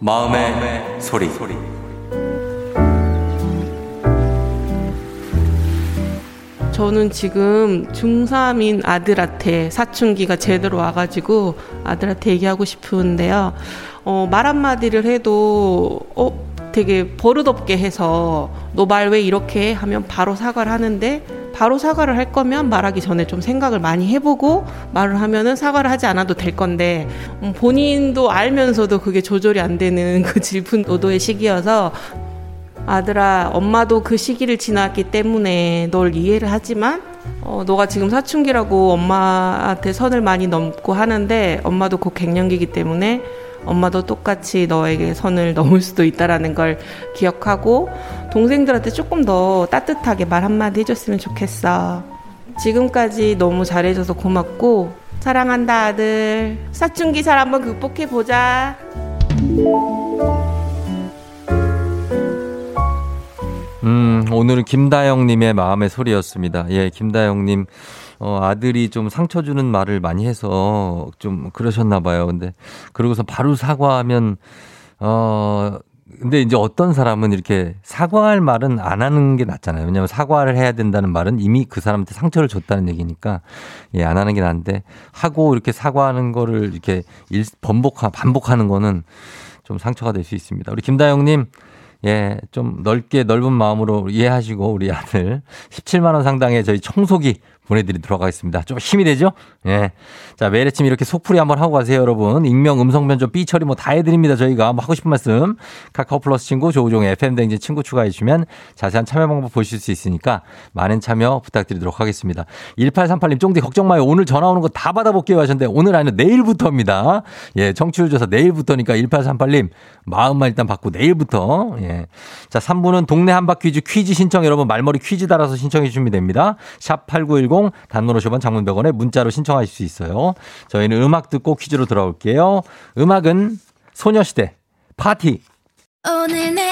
마음의, 마음의 소리. 소리. 저는 지금 중3인 아들한테 사춘기가 제대로 와가지고 아들한테 얘기하고 싶은데요. 어, 말 한마디를 해도, 어, 되게 버릇없게 해서 너 말 왜 이렇게 해? 하면 바로 사과를 하는데 바로 사과를 할 거면 말하기 전에 좀 생각을 많이 해보고 말을 하면은 사과를 하지 않아도 될 건데 음, 본인도 알면서도 그게 조절이 안 되는 그 질풍노도의 시기여서 아들아 엄마도 그 시기를 지났기 때문에 널 이해를 하지만 어, 너가 지금 사춘기라고 엄마한테 선을 많이 넘고 하는데 엄마도 곧 갱년기이기 때문에 엄마도 똑같이 너에게 선을 넘을 수도 있다라는 걸 기억하고 동생들한테 조금 더 따뜻하게 말 한마디 해줬으면 좋겠어. 지금까지 너무 잘해줘서 고맙고 사랑한다 아들. 사춘기 잘 한번 극복해 보자. 음, 오늘은 김다영님의 마음의 소리였습니다. 예, 김다영님. 어, 아들이 좀 상처 주는 말을 많이 해서 좀 그러셨나 봐요. 근데 그러고서 바로 사과하면 어 근데 이제 어떤 사람은 이렇게 사과할 말은 안 하는 게 낫잖아요. 왜냐하면 사과를 해야 된다는 말은 이미 그 사람한테 상처를 줬다는 얘기니까 예, 안 하는 게 나은데 하고 이렇게 사과하는 거를 이렇게 일, 번복, 반복하는 거는 좀 상처가 될 수 있습니다. 우리 김다영님 예, 좀 넓게 넓은 마음으로 이해하시고 우리 아들 17만 원 상당의 저희 청소기 보내드리도록 하겠습니다. 좀 힘이 되죠? 예. 자, 매일 아침 이렇게 속풀이 한번 하고 가세요, 여러분. 익명, 음성 변조, 삐 처리 뭐 다 해드립니다, 저희가. 뭐 하고 싶은 말씀. 카카오 플러스 친구, 조우종 FM댕진 친구 추가해주시면 자세한 참여 방법 보실 수 있으니까 많은 참여 부탁드리도록 하겠습니다. 1838님, 쫑디 걱정 마요. 오늘 전화 오는 거 다 받아볼게요 하셨는데 오늘 아니라 내일부터입니다. 예, 청취율 조사 내일부터니까 1838님, 마음만 일단 받고 내일부터. 예. 자, 3부는 동네 한바 퀴즈 퀴즈 신청 여러분 말머리 퀴즈 달아서 신청해 주시면 됩니다. 샵 8910 단문 50원 장문 100원에 문자로 신청하실 수 있어요. 저희는 음악 듣고 퀴즈로 돌아올게요. 음악은 소녀시대 파티. 오늘 내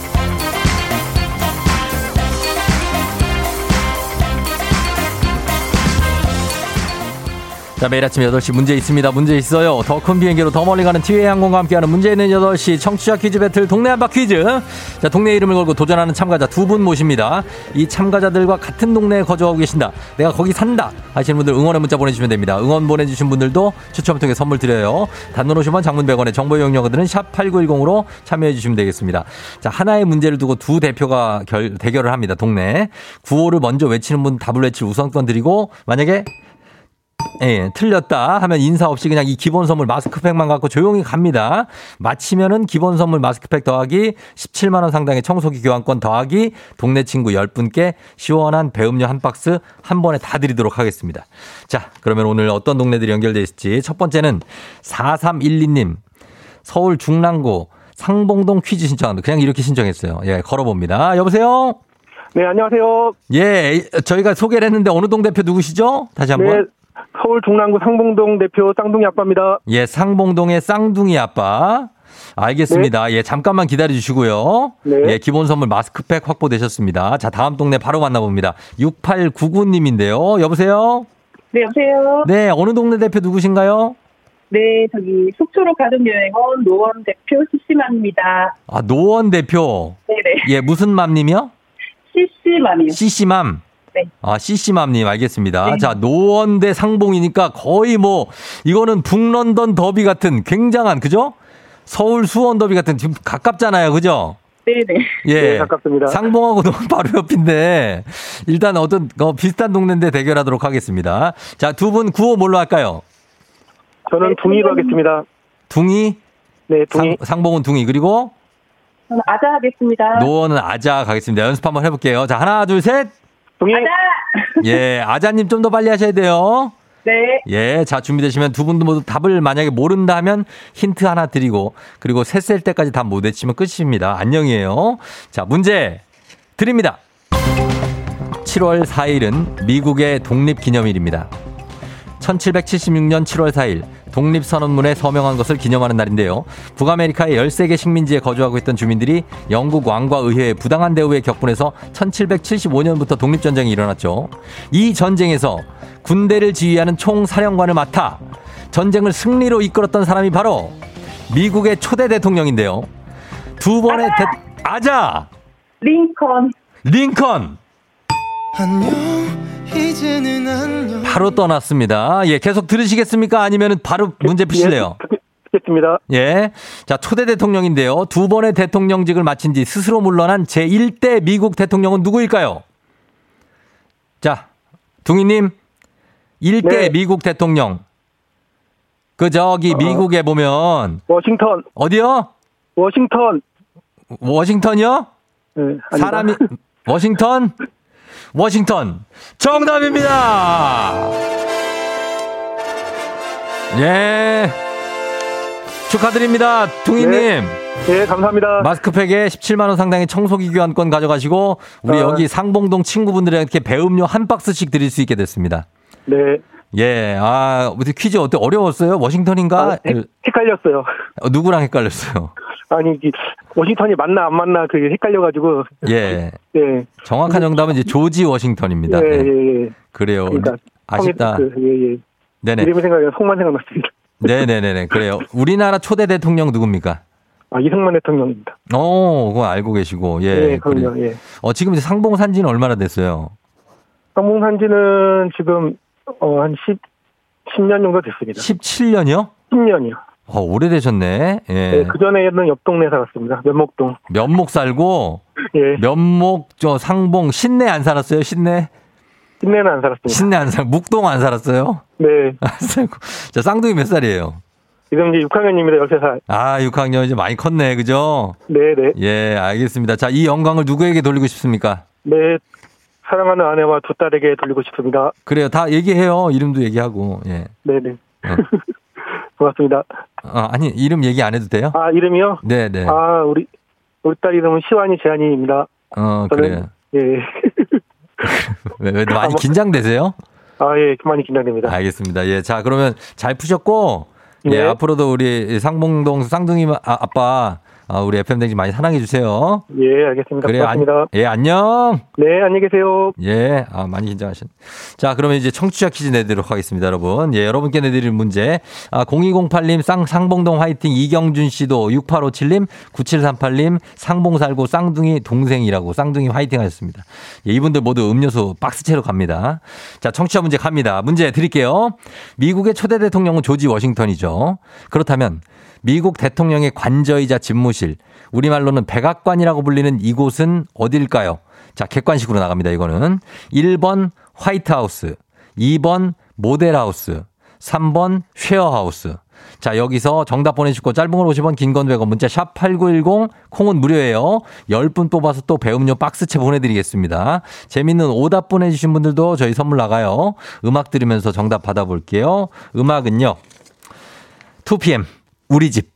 자, 매일 아침 8시 문제 있습니다. 문제 있어요. 더 큰 비행기로 더 멀리 가는 티웨이 항공과 함께하는 문제 있는 8시 청취자 퀴즈 배틀 동네 한바 퀴즈. 자, 동네 이름을 걸고 도전하는 참가자 두 분 모십니다. 이 참가자들과 같은 동네에 거주하고 계신다. 내가 거기 산다. 하시는 분들 응원의 문자 보내주시면 됩니다. 응원 보내주신 분들도 추첨을 통해 선물 드려요. 단문 오시면 장문 100원의 정보 이용료들은 샵 8910으로 참여해 주시면 되겠습니다. 자, 하나의 문제를 두고 두 대표가 결, 대결을 합니다. 동네. 구호를 먼저 외치는 분 답을 외칠 우선권 드리고 만약에 예, 틀렸다 하면 인사 없이 그냥 이 기본 선물 마스크팩만 갖고 조용히 갑니다. 마치면은 기본 선물 마스크팩 더하기 17만 원 상당의 청소기 교환권 더하기 동네 친구 10분께 시원한 배음료 한 박스 한 번에 다 드리도록 하겠습니다. 자, 그러면 오늘 어떤 동네들이 연결돼 있을지 첫 번째는 4312님 서울 중랑구 상봉동 퀴즈 신청합니다. 그냥 이렇게 신청했어요. 예, 걸어봅니다. 여보세요? 네, 안녕하세요. 예, 저희가 소개를 했는데 어느 동 대표 누구시죠? 다시 한번. 네, 서울 중랑구 상봉동 대표 쌍둥이 아빠입니다. 예, 상봉동의 쌍둥이 아빠. 알겠습니다. 네. 예, 잠깐만 기다려 주시고요. 네. 예, 기본 선물 마스크팩 확보되셨습니다. 자, 다음 동네 바로 만나봅니다. 6899님인데요. 여보세요? 네, 여보세요? 네, 어느 동네 대표 누구신가요? 네, 저기 속초로 가는 여행원 노원 대표 CC맘입니다. 아, 노원 대표? 네네. 예, 무슨 맘님이요? CC맘이요. CC맘. 네. 아, CC맘님, 알겠습니다. 네. 자, 노원 대 상봉이니까 거의 뭐, 이거는 북런던 더비 같은 굉장한, 그죠? 서울 수원 더비 같은 지금 가깝잖아요. 그죠? 네네. 예. 네, 가깝습니다. 상봉하고 너무 바로 옆인데, 일단 어떤, 어, 비슷한 동네인데 대결하도록 하겠습니다. 자, 두 분 구호 뭘로 할까요? 저는 네, 둥이로 하겠습니다. 둥이? 네, 둥이. 상, 봉은 둥이. 그리고? 저는 아자 하겠습니다. 노원은 아자 가겠습니다. 연습 한번 해볼게요. 자, 하나, 둘, 셋. 동의. 아자! 예, 아자님 좀 더 빨리 하셔야 돼요. 네. 예, 자, 준비되시면 두 분도 모두 답을 만약에 모른다 하면 힌트 하나 드리고, 그리고 셋 셀 때까지 다 못 외치면 끝입니다. 안녕이에요. 자, 문제 드립니다. 7월 4일은 미국의 독립기념일입니다. 1776년 7월 4일, 독립선언문에 서명한 것을 기념하는 날인데요. 북아메리카의 13개 식민지에 거주하고 있던 주민들이 영국 왕과 의회의 부당한 대우에 격분해서 1775년부터 독립전쟁이 일어났죠. 이 전쟁에서 군대를 지휘하는 총사령관을 맡아 전쟁을 승리로 이끌었던 사람이 바로 미국의 초대 대통령인데요. 두 번의 아! 대, 아자! 링컨. 링컨! 안녕. 바로 떠났습니다. 예, 계속 들으시겠습니까? 아니면 바로 문제 푸실래요? 예, 듣겠습니다. 예. 자, 초대 대통령인데요. 두 번의 대통령직을 마친 뒤 스스로 물러난 제1대 미국 대통령은 누구일까요? 자, 둥이님. 1대 네. 미국 대통령. 그 저기 어. 미국에 보면 워싱턴. 어디요? 워싱턴. 워싱턴이요? 네, 사람이 워싱턴? 워싱턴 정답입니다. 예. 축하드립니다. 둥이님. 네. 네, 감사합니다. 마스크팩에 17만원 상당의 청소기 교환권 가져가시고, 우리 아. 여기 상봉동 친구분들에게 배음료 한 박스씩 드릴 수 있게 됐습니다. 네. 예, 아, 퀴즈 어때? 어려웠어요? 워싱턴인가? 아, 헷갈렸어요. 어, 누구랑 헷갈렸어요? 아니 워싱턴이 맞나 안 맞나 그게 헷갈려가지고. 예. 예. 정확한 정답은 이제 조지 워싱턴입니다. 예, 예, 예. 예. 그래요. 그러니까 아쉽다. 그, 예, 예. 네네. 이름이 생각이 속만 생각났습니다. 네네네네. 그래요. 우리나라 초대 대통령 누굽니까? 아, 이승만 대통령입니다. 오, 그거 알고 계시고, 예. 네, 그럼요, 예. 어, 지금 이제 상봉 산지는 얼마나 됐어요? 상봉 산지는 지금, 어, 한 10, 10년 정도 됐습니다. 17년이요? 10년이요. 어, 오래되셨네. 예. 네, 그전에는 옆 동네 살았습니다. 면목동. 면목 살고? 예. 면목, 저 상봉, 신내 안 살았어요? 신내? 신내는 안 살았습니다. 신내 안 살, 묵동 안 살았어요? 네. 자, 쌍둥이 몇 살이에요? 지금 이제 6학년입니다. 13살. 아, 6학년 이제 많이 컸네. 그죠? 네네. 네. 예, 알겠습니다. 자, 이 영광을 누구에게 돌리고 싶습니까? 네. 사랑하는 아내와 두 딸에게 돌리고 싶습니다. 그래요. 다 얘기해요. 이름도 얘기하고. 예. 네네. 어. 고맙습니다. 어, 아니 이름 얘기 안 해도 돼요? 아 이름이요? 네네. 아 우리 우리 딸 이름은 시완이 재한이입니다. 어 그래요. 예. 왜, 왜 많이 긴장되세요? 아 예, 많이 긴장됩니다. 알겠습니다. 예, 자 그러면 잘 푸셨고 예, 예 앞으로도 우리 상봉동 쌍둥이 아, 아빠 아, 우리 FM댕지 많이 사랑해 주세요. 예, 알겠습니다. 그래, 고맙습니다. 안, 예, 안녕. 네, 안녕히 계세요. 예, 아, 많이 긴장하신. 자, 그러면 이제 청취자 퀴즈 내드리도록 하겠습니다, 여러분. 예, 여러분께 내드릴 문제. 아, 0208님, 쌍, 상봉동 화이팅, 이경준 씨도 6857님, 9738님, 상봉 살고 쌍둥이 동생이라고 쌍둥이 화이팅 하셨습니다. 예, 이분들 모두 음료수 박스채로 갑니다. 자, 청취자 문제 갑니다. 문제 드릴게요. 미국의 초대 대통령은 조지 워싱턴이죠. 그렇다면 미국 대통령의 관저이자 집무실, 우리말로는 백악관이라고 불리는 이곳은 어딜까요? 자, 객관식으로 나갑니다. 이거는 1번 화이트하우스, 2번 모델하우스, 3번 쉐어하우스. 자, 여기서 정답 보내주시고 짧은 걸 50원, 긴 건 100원, 문자 샵 8910, 콩은 무료예요. 10분 뽑아서 또 배음료 박스채 보내드리겠습니다. 재밌는 오답 보내주신 분들도 저희 선물 나가요. 음악 들으면서 정답 받아볼게요. 음악은요. 2PM 우리 집.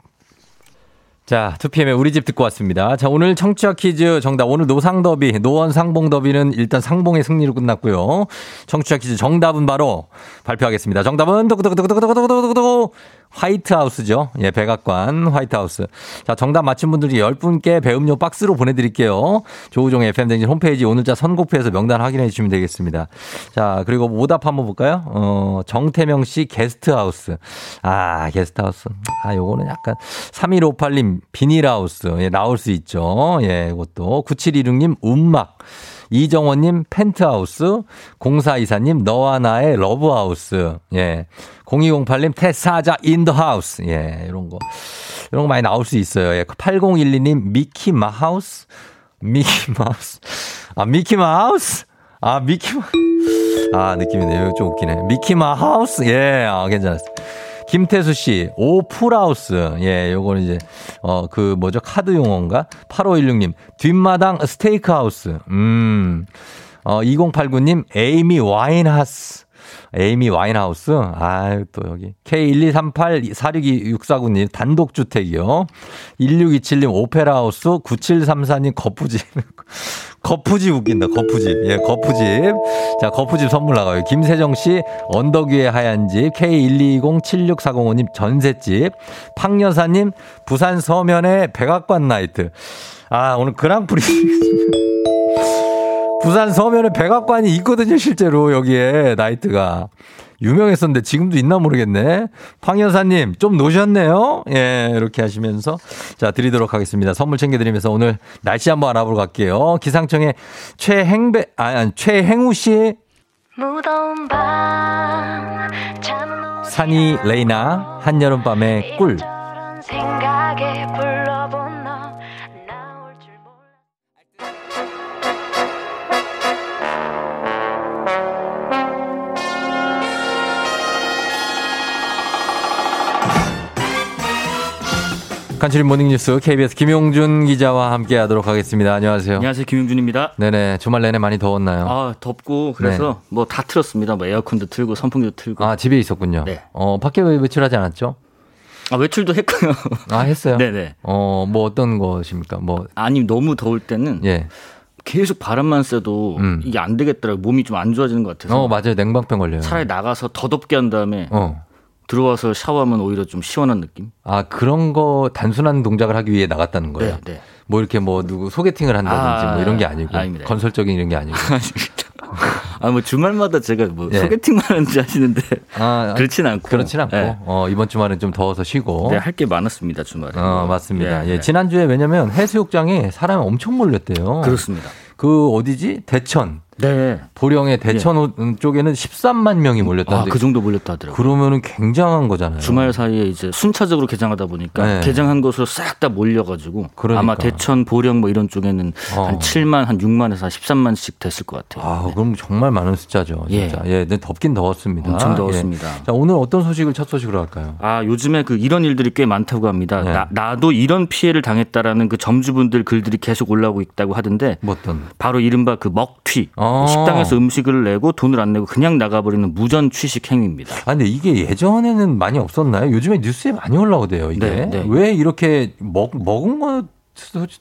자, 2PM의 우리 집 듣고 왔습니다. 자, 오늘 청취자 퀴즈 정답. 오늘 노상 더비, 노원 상봉 더비는 일단 상봉의 승리로 끝났고요. 청취자 퀴즈 정답은 바로 발표하겠습니다. 정답은 두구두구두구두구두구두구두구 화이트하우스죠. 예, 백악관 화이트하우스. 자, 정답 맞힌 분들이 10분께 배음료 박스로 보내드릴게요. 조우종의 FM댕진 홈페이지 오늘자 선곡표에서 명단 확인해 주시면 되겠습니다. 자, 그리고 오답 한번 볼까요? 어, 정태명 씨 게스트하우스. 아, 게스트하우스. 아, 요거는 약간 3158님 비닐하우스. 예, 나올 수 있죠. 예, 이것도. 9716님 움막. 이정원님 펜트하우스, 0424님 너와 나의 love house, 예. 0208님 태사자 in the house, 예. 이런 거. 이런 거 많이 나올 수 있어요. 예. 8012님 미키 마하우스, 미키 마우스. 아, 미키 마우스? 아, 미키 마 아, 느낌이네요. 좀 웃기네. 미키 마하우스? 예, 아, 괜찮았어. 김태수 씨, 풀하우스. 예, 요거는 이제, 어, 그 뭐죠? 카드 용어인가? 8516님, 뒷마당 스테이크 하우스. 음, 어, 2089님, 에이미 와인하우스. 에이미 와인하우스. 아유, 또 여기. K123846264구님, 단독주택이요. 1627님, 오페라하우스. 9734님, 거푸집. 거푸집 웃긴다. 거푸집. 예, 거푸집. 자, 거푸집 선물 나가요. 김세정 씨, 언덕 위의 하얀 집, K120-76405님 전셋집, 팡여사 님, 부산 서면의 백악관 나이트. 아, 오늘 그랑프리. 부산 서면에 백악관이 있거든요, 실제로 여기에 나이트가. 유명했었는데 지금도 있나 모르겠네. 황여사님, 좀 노셨네요? 예, 이렇게 하시면서. 자, 드리도록 하겠습니다. 선물 챙겨드리면서 오늘 날씨 한번 알아보러 갈게요. 기상청의 최행배, 아, 아니, 최행우 씨. 산이 레이나, 한여름밤의 꿀. 간추린 모닝뉴스 KBS 김용준 기자와 함께 하도록 하겠습니다. 안녕하세요. 안녕하세요. 김용준입니다. 네네. 주말 내내 많이 더웠나요? 아, 덥고 그래서 네. 뭐다 틀었습니다. 뭐 에어컨도 틀고 선풍기도 틀고. 아, 집에 있었군요. 네. 어, 밖에 외출하지 않았죠? 아, 외출도 했고요. 아, 했어요? 네네. 어, 뭐 어떤 것입니까? 뭐. 아니, 너무 더울 때는. 예. 계속 바람만 쐬도 음. 이게 안 되겠더라고요. 몸이 좀 안 좋아지는 것 같아서. 어, 맞아요. 냉방병 걸려요. 차라리 나가서 더 덥게 한 다음에 어. 들어와서 샤워하면 오히려 좀 시원한 느낌? 아, 그런 거 단순한 동작을 하기 위해 나갔다는 거예요? 네, 네. 뭐 이렇게 뭐 누구 소개팅을 한다든지 아, 뭐 이런 게 아니고 아닙니다. 건설적인 이런 게 아니고. 아, 뭐 주말마다 제가 뭐 네. 소개팅만 하는지 아시는데 아, 그렇진 않고. 그렇진 않고. 네. 어, 이번 주말은 좀 더워서 쉬고. 네, 할게 많았습니다, 주말에. 어, 맞습니다. 네, 예, 네. 지난 주에 왜냐면 해수욕장에 사람이 엄청 몰렸대요. 그렇습니다. 그 어디지? 대천. 네. 보령의 대천 네. 쪽에는 13만 명이 몰렸다는데. 아, 그 정도 몰렸다 하더라고요. 그러면은 굉장한 거잖아요. 주말 사이에 이제 순차적으로 개장하다 보니까 네. 개장한 곳으로 싹 다 몰려가지고 그러니까. 아마 대천, 보령 뭐 이런 쪽에는 어. 한 7만, 한 6만에서 한 13만씩 됐을 것 같아요. 아, 네. 그럼 정말 많은 숫자죠. 진짜. 예, 예 덥긴 더웠습니다. 엄청 더웠습니다. 예. 자, 오늘 어떤 소식을 첫 소식으로 할까요? 아, 요즘에 그 이런 일들이 꽤 많다고 합니다. 네. 나, 나도 이런 피해를 당했다라는 그 점주분들 글들이 계속 올라오고 있다고 하던데. 뭐 어떤? 바로 이른바 그 먹튀. 어. 식당에서 음식을 내고 돈을 안 내고 그냥 나가버리는 무전 취식 행위입니다. 아, 근데 이게 예전에는 많이 없었나요? 요즘에 뉴스에 많이 올라오대요. 이게 네, 네. 왜 이렇게 먹 먹은 거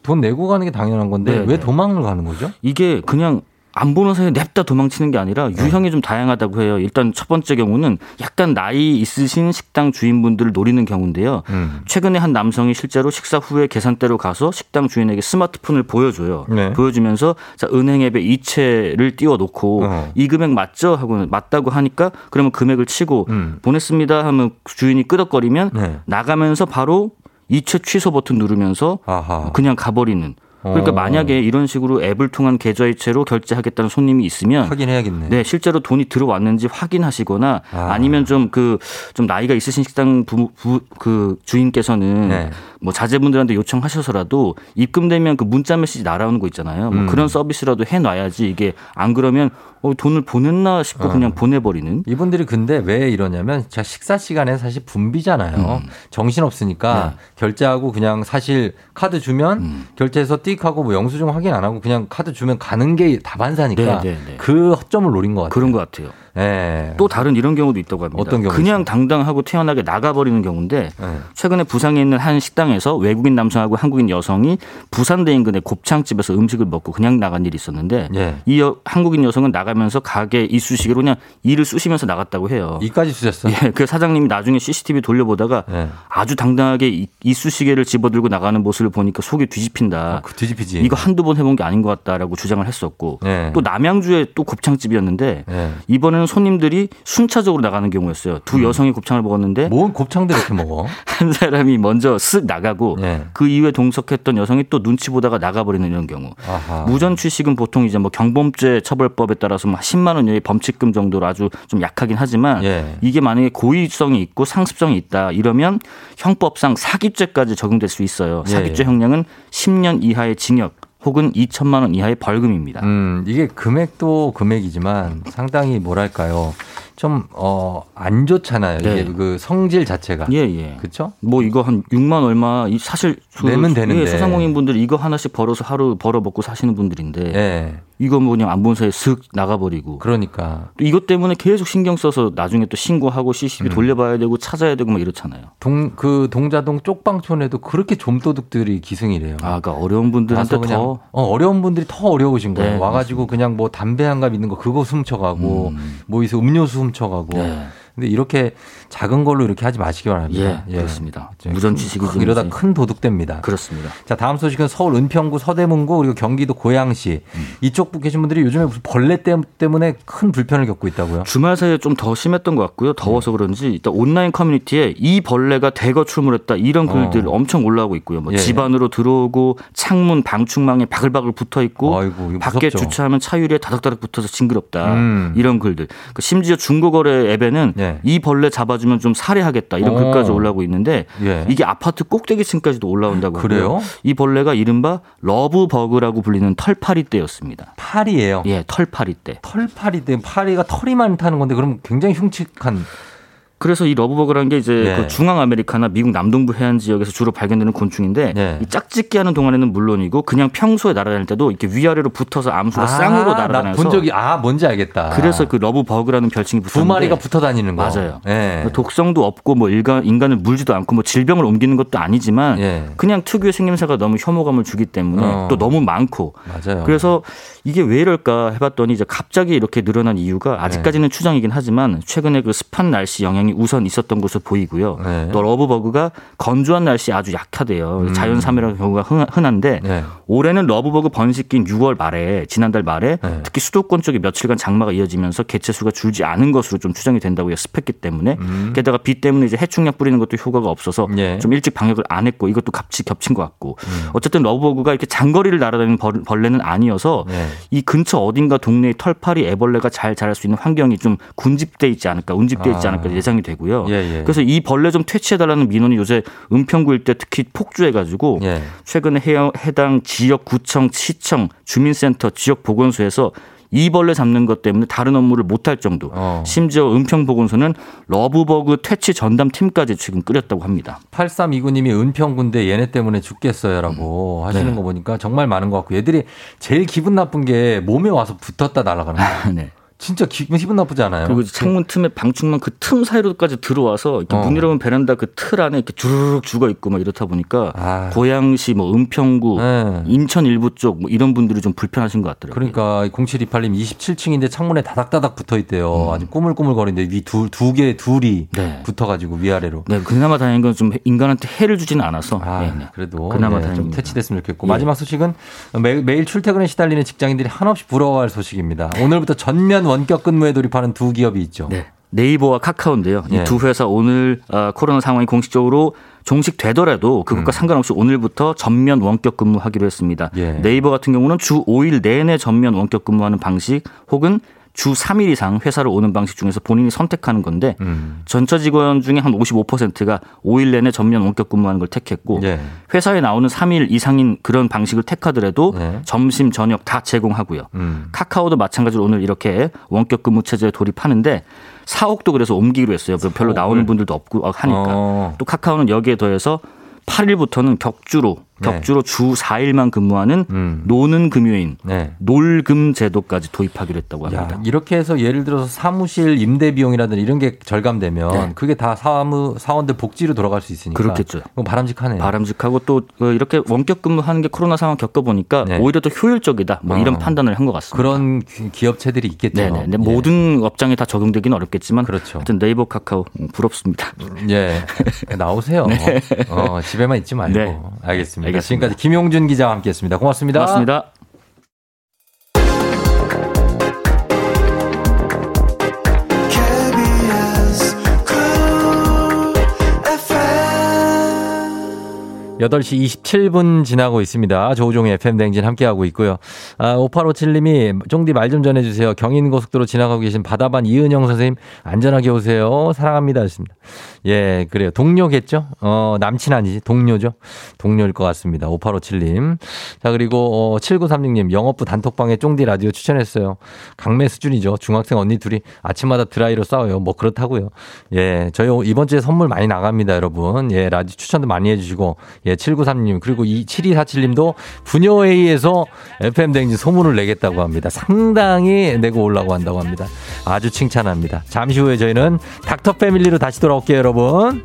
돈 내고 가는 게 당연한 건데 네, 왜 네. 도망을 가는 거죠? 이게 그냥 안 보는 사이에 냅다 도망치는 게 아니라 네. 유형이 좀 다양하다고 해요. 일단 첫 번째 경우는 약간 나이 있으신 식당 주인분들을 노리는 경우인데요. 음. 최근에 한 남성이 실제로 식사 후에 계산대로 가서 식당 주인에게 스마트폰을 보여줘요. 네. 보여주면서 자, 은행 앱에 이체를 띄워놓고 어. 이 금액 맞죠? 하고 맞다고 하니까 그러면 금액을 치고 음. 보냈습니다 하면 주인이 끄덕거리면 네. 나가면서 바로 이체 취소 버튼 누르면서 아하. 그냥 가버리는 그러니까 어. 만약에 이런 식으로 앱을 통한 계좌이체로 결제하겠다는 손님이 있으면 확인해야겠네. 네, 실제로 돈이 들어왔는지 확인하시거나 아. 니면 좀 그좀 그, 좀 나이가 있으신 식당 부, 부, 그 주인께서는 네. 뭐 자제분들한테 요청하셔서라도 입금되면 그 문자 메시지 날아오는 거 있잖아요. 뭐 음. 그런 서비스라도 해놔야지 이게 안 그러면 어, 돈을 보냈나 싶고 어. 그냥 보내버리는. 이분들이 근데 왜 이러냐면 자 식사 시간에 사실 분비잖아요. 음. 정신 없으니까 네. 결제하고 그냥 사실 카드 주면 음. 결제해서 띡 하고 뭐 영수증 확인 안 하고 그냥 카드 주면 가는 게 다반사니까 네, 네, 네. 그 허점을 노린 것 같아요. 그런 것 같아요. 네. 또 다른 이런 경우도 있다고 합니다. 어떤 경우? 그냥 당당하고 태연하게 나가버리는 경우인데 네. 최근에 부산에 있는 한 식당에서 외국인 남성하고 한국인 여성이 부산대 인근의 곱창집에서 음식을 먹고 그냥 나간 일이 있었는데 네. 이 여, 한국인 여성은 나가면서 가게 이쑤시개로 그냥 이를 쑤시면서 나갔다고 해요. 이까지 쑤셨어? 예. 그 사장님이 나중에 CCTV 돌려보다가 네. 아주 당당하게 이쑤시개를 집어들고 나가는 모습을 보니까 속이 뒤집힌다. 어, 그 뒤집히지. 이거 한두 번 해본 게 아닌 것 같다라고 주장을 했었고 네. 또 남양주에 또 곱창집이었는데 네. 이번에는 경우는 손님들이 순차적으로 나가는 경우였어요. 두 음. 여성이 곱창을 먹었는데 뭔 곱창들 이렇게 먹어? 한 사람이 먼저 쓱 나가고 네. 그 이후에 동석했던 여성이 또 눈치 보다가 나가버리는 이런 경우. 아하. 무전 취식은 보통 이제 뭐 경범죄 처벌법에 따라서 뭐 10만 원 이하의 범칙금 정도로 아주 좀 약하긴 하지만 예. 이게 만약에 고의성이 있고 상습성이 있다 이러면 형법상 사기죄까지 적용될 수 있어요. 사기죄 예. 형량은 10년 이하의 징역 혹은 2천만 원 이하의 벌금입니다. 음, 이게 금액도 금액이지만 상당히 뭐랄까요? 좀, 어, 안 좋잖아요. 네. 이게 그 성질 자체가. 예, 예. 그쵸? 뭐 이거 한 6만 얼마, 사실. 그, 내면 되는데. 예, 소상공인 분들이 이거 하나씩 벌어서 하루 벌어 먹고 사시는 분들인데. 예. 이거 뭐 그냥 안본 사이에 슥 나가버리고. 그러니까. 또 이것 때문에 계속 신경 써서 나중에 또 신고하고 CCTV 음. 돌려봐야 되고 찾아야 되고 막 이렇잖아요. 동, 그 동자동 쪽방촌에도 그렇게 좀도둑들이 기승이래요. 아, 그러니까 어려운 분들한테 그냥, 더. 어, 어려운 분들이 더 어려우신 거예요. 네, 와가지고 맞습니다. 그냥 뭐 담배 한 갑 있는 거 그거 훔쳐가고 음. 뭐 있어 음료수 훔쳐가고. 네. 근데 이렇게 작은 걸로 이렇게 하지 마시기 바랍니다. 예, 예. 그렇습니다. 무전 지식이 이러다 큰 도둑됩니다. 그렇습니다. 자, 다음 소식은 서울 은평구 서대문구 그리고 경기도 고양시 음. 이쪽 계신 분들이 요즘에 무슨 벌레 때문에 큰 불편을 겪고 있다고요? 주말 사이에 좀 더 심했던 것 같고요. 더워서 네. 그런지 일단 온라인 커뮤니티에 이 벌레가 대거 출몰했다 이런 글들 어. 엄청 올라오고 있고요. 뭐 예. 집 안으로 들어오고 창문 방충망에 바글바글 붙어 있고 아이고, 밖에 주차하면 차유리에 다닥다닥 붙어서 징그럽다 음. 이런 글들. 그러니까 심지어 중고거래 앱에는 예. 이 벌레 잡아주면 좀 살해하겠다 이런 어. 글까지 올라오고 있는데 예. 이게 아파트 꼭대기층까지도 올라온다고 그래요? 이 벌레가 이른바 러브버그라고 불리는 털파리떼였습니다. 파리예요? 예, 털파리떼. 털파리떼. 파리가 털이 많다는 건데 그럼 굉장히 흉측한 그래서 이 러브버그라는 게 이제 네. 그 중앙 아메리카나 미국 남동부 해안 지역에서 주로 발견되는 곤충인데 네. 이 짝짓기 하는 동안에는 물론이고 그냥 평소에 날아다닐 때도 이렇게 위아래로 붙어서 암수가 아, 쌍으로 날아다녀서 본 적이 아 뭔지 알겠다. 그래서 그 러브버그라는 별칭이 붙었는데 두 마리가 붙어 다니는 거 맞아요. 네. 독성도 없고 뭐 인간 인간을 물지도 않고 뭐 질병을 옮기는 것도 아니지만 예. 그냥 특유의 생김새가 너무 혐오감을 주기 때문에 어. 또 너무 많고 맞아요. 그래서 이게 왜 이럴까 해봤더니 이제 갑자기 이렇게 늘어난 이유가 아직까지는 네. 추정이긴 하지만 최근에 그 습한 날씨 영향이 우선 있었던 것으로 보이고요. 네. 또 러브버그가 건조한 날씨에 아주 약하대요. 음. 자연 사멸하는 경우가 흔한데 네. 올해는 러브버그 번식기인 6월 말에 지난달 말에 네. 특히 수도권 쪽에 며칠간 장마가 이어지면서 개체 수가 줄지 않은 것으로 좀 추정이 된다고요. 습했기 때문에 음. 게다가 비 때문에 이제 해충약 뿌리는 것도 효과가 없어서 네. 좀 일찍 방역을 안 했고 이것도 같이 겹친 것 같고 음. 어쨌든 러브버그가 이렇게 장거리를 날아다니는 벌레는 아니어서 네. 이 근처 어딘가 동네에 털파리 애벌레가 잘 자랄 수 있는 환경이 좀 군집돼 있지 않을까 운집돼 있지 아. 않을까 예상 이 되고요. 예, 예. 그래서 이 벌레 좀 퇴치해달라는 민원이 요새 은평구 일대 특히 폭주해가지고 예. 최근에 해당 지역 구청, 시청, 주민센터, 지역 보건소에서 이 벌레 잡는 것 때문에 다른 업무를 못할 정도. 어. 심지어 은평보건소는 러브버그 퇴치 전담 팀까지 지금 끓였다고 합니다. 8329님이 은평군데 얘네 때문에 죽겠어요라고 음. 하시는 네. 거 보니까 정말 많은 것 같고 얘들이 제일 기분 나쁜 게 몸에 와서 붙었다 날아가는 거예요. 네. 진짜 기분, 기분 나쁘지 않아요? 그리고 창문 틈에 방충망 그 틈 사이로까지 들어와서 이렇게 어. 문 열어보면 베란다 그 틀 안에 이렇게 주르륵 죽어 있고 막 이렇다 보니까 아. 고양시 뭐 은평구 네. 인천 일부 쪽 뭐 이런 분들이 좀 불편하신 것 같더라고요. 그러니까 0728님 27층인데 창문에 다닥다닥 붙어 있대요. 음. 아주 꾸물꾸물거리는데 위 두 두 개 둘이 네. 붙어가지고 위아래로. 네, 그나마 다행인 건 좀 인간한테 해를 주지는 않아서. 아, 네, 네. 그래도 그나마 네, 좀 퇴치됐으면 좋겠고 예. 마지막 소식은 매, 매일 출퇴근에 시달리는 직장인들이 한없이 부러워할 소식입니다. 오늘부터 전면 원격 근무에 돌입하는 두 기업이 있죠. 네. 네이버와 카카오인데요. 예. 이두 회사 오늘 어, 코로나 상황이 공식적으로 종식되더라도 그것과 음. 상관없이 오늘부터 전면 원격 근무하기로 했습니다. 예. 네이버 같은 경우는 주 5일 내내 전면 원격 근무하는 방식 혹은 주 3일 이상 회사를 오는 방식 중에서 본인이 선택하는 건데 음. 전처 직원 중에 한 55%가 5일 내내 전면 원격 근무하는 걸 택했고 예. 회사에 나오는 3일 이상인 그런 방식을 택하더라도 예. 점심 저녁 다 제공하고요. 음. 카카오도 마찬가지로 오늘 이렇게 원격 근무 체제에 돌입하는데 사옥도 그래서 옮기기로 했어요. 별로 나오는 분들도 없고 하니까 어. 또 카카오는 여기에 더해서 8일부터는 격주로 네. 격주로 네. 주 4일만 근무하는 음. 노는 금요인 네. 놀금 제도까지 도입하기로 했다고 합니다. 야, 이렇게 해서 예를 들어서 사무실 임대 비용이라든지 이런 게 절감되면 네. 그게 다 사무 사원들 복지로 돌아갈 수 있으니까 그렇겠죠. 바람직하네요. 바람직하고 또 어, 이렇게 원격 근무하는 게 코로나 상황 겪어보니까 네. 오히려 더 효율적이다. 뭐 이런 어. 판단을 한 것 같습니다. 그런 기업체들이 있겠죠. 네네. 네. 모든 업장에 다 적용되기는 어렵겠지만 그렇죠. 하여튼 네이버 카카오 음, 부럽습니다. 예, 나오세요. 네. 어, 집에만 있지 말고. 알겠습니다. 알겠습니다. 지금까지 김용준 기자와 함께했습니다. 고맙습니다. 고맙습니다. 여덟 시 27분 지나고 있습니다. 조우종의 FM댕진 함께하고 있고요. 아, 5857님이 쫑디 말 좀 전해주세요. 경인고속도로 지나가고 계신 바다반 이은영 선생님 안전하게 오세요. 사랑합니다. 하셨습니다. 예, 그래요. 동료겠죠? 어, 남친 아니지. 동료죠? 동료일 것 같습니다. 5857님. 자, 그리고, 어, 7936님, 영업부 단톡방에 쫑디 라디오 추천했어요. 강매 수준이죠. 중학생 언니 둘이 아침마다 드라이로 싸워요. 뭐 그렇다고요. 예, 저희 이번 주에 선물 많이 나갑니다, 여러분. 예, 라디오 추천도 많이 해주시고, 예, 7936님, 그리고 이 7247님도 부녀회의에서 FM대행진 소문을 내겠다고 합니다. 상당히 내고 올라고 한다고 합니다. 아주 칭찬합니다. 잠시 후에 저희는 닥터 패밀리로 다시 돌아올게요, 여러분.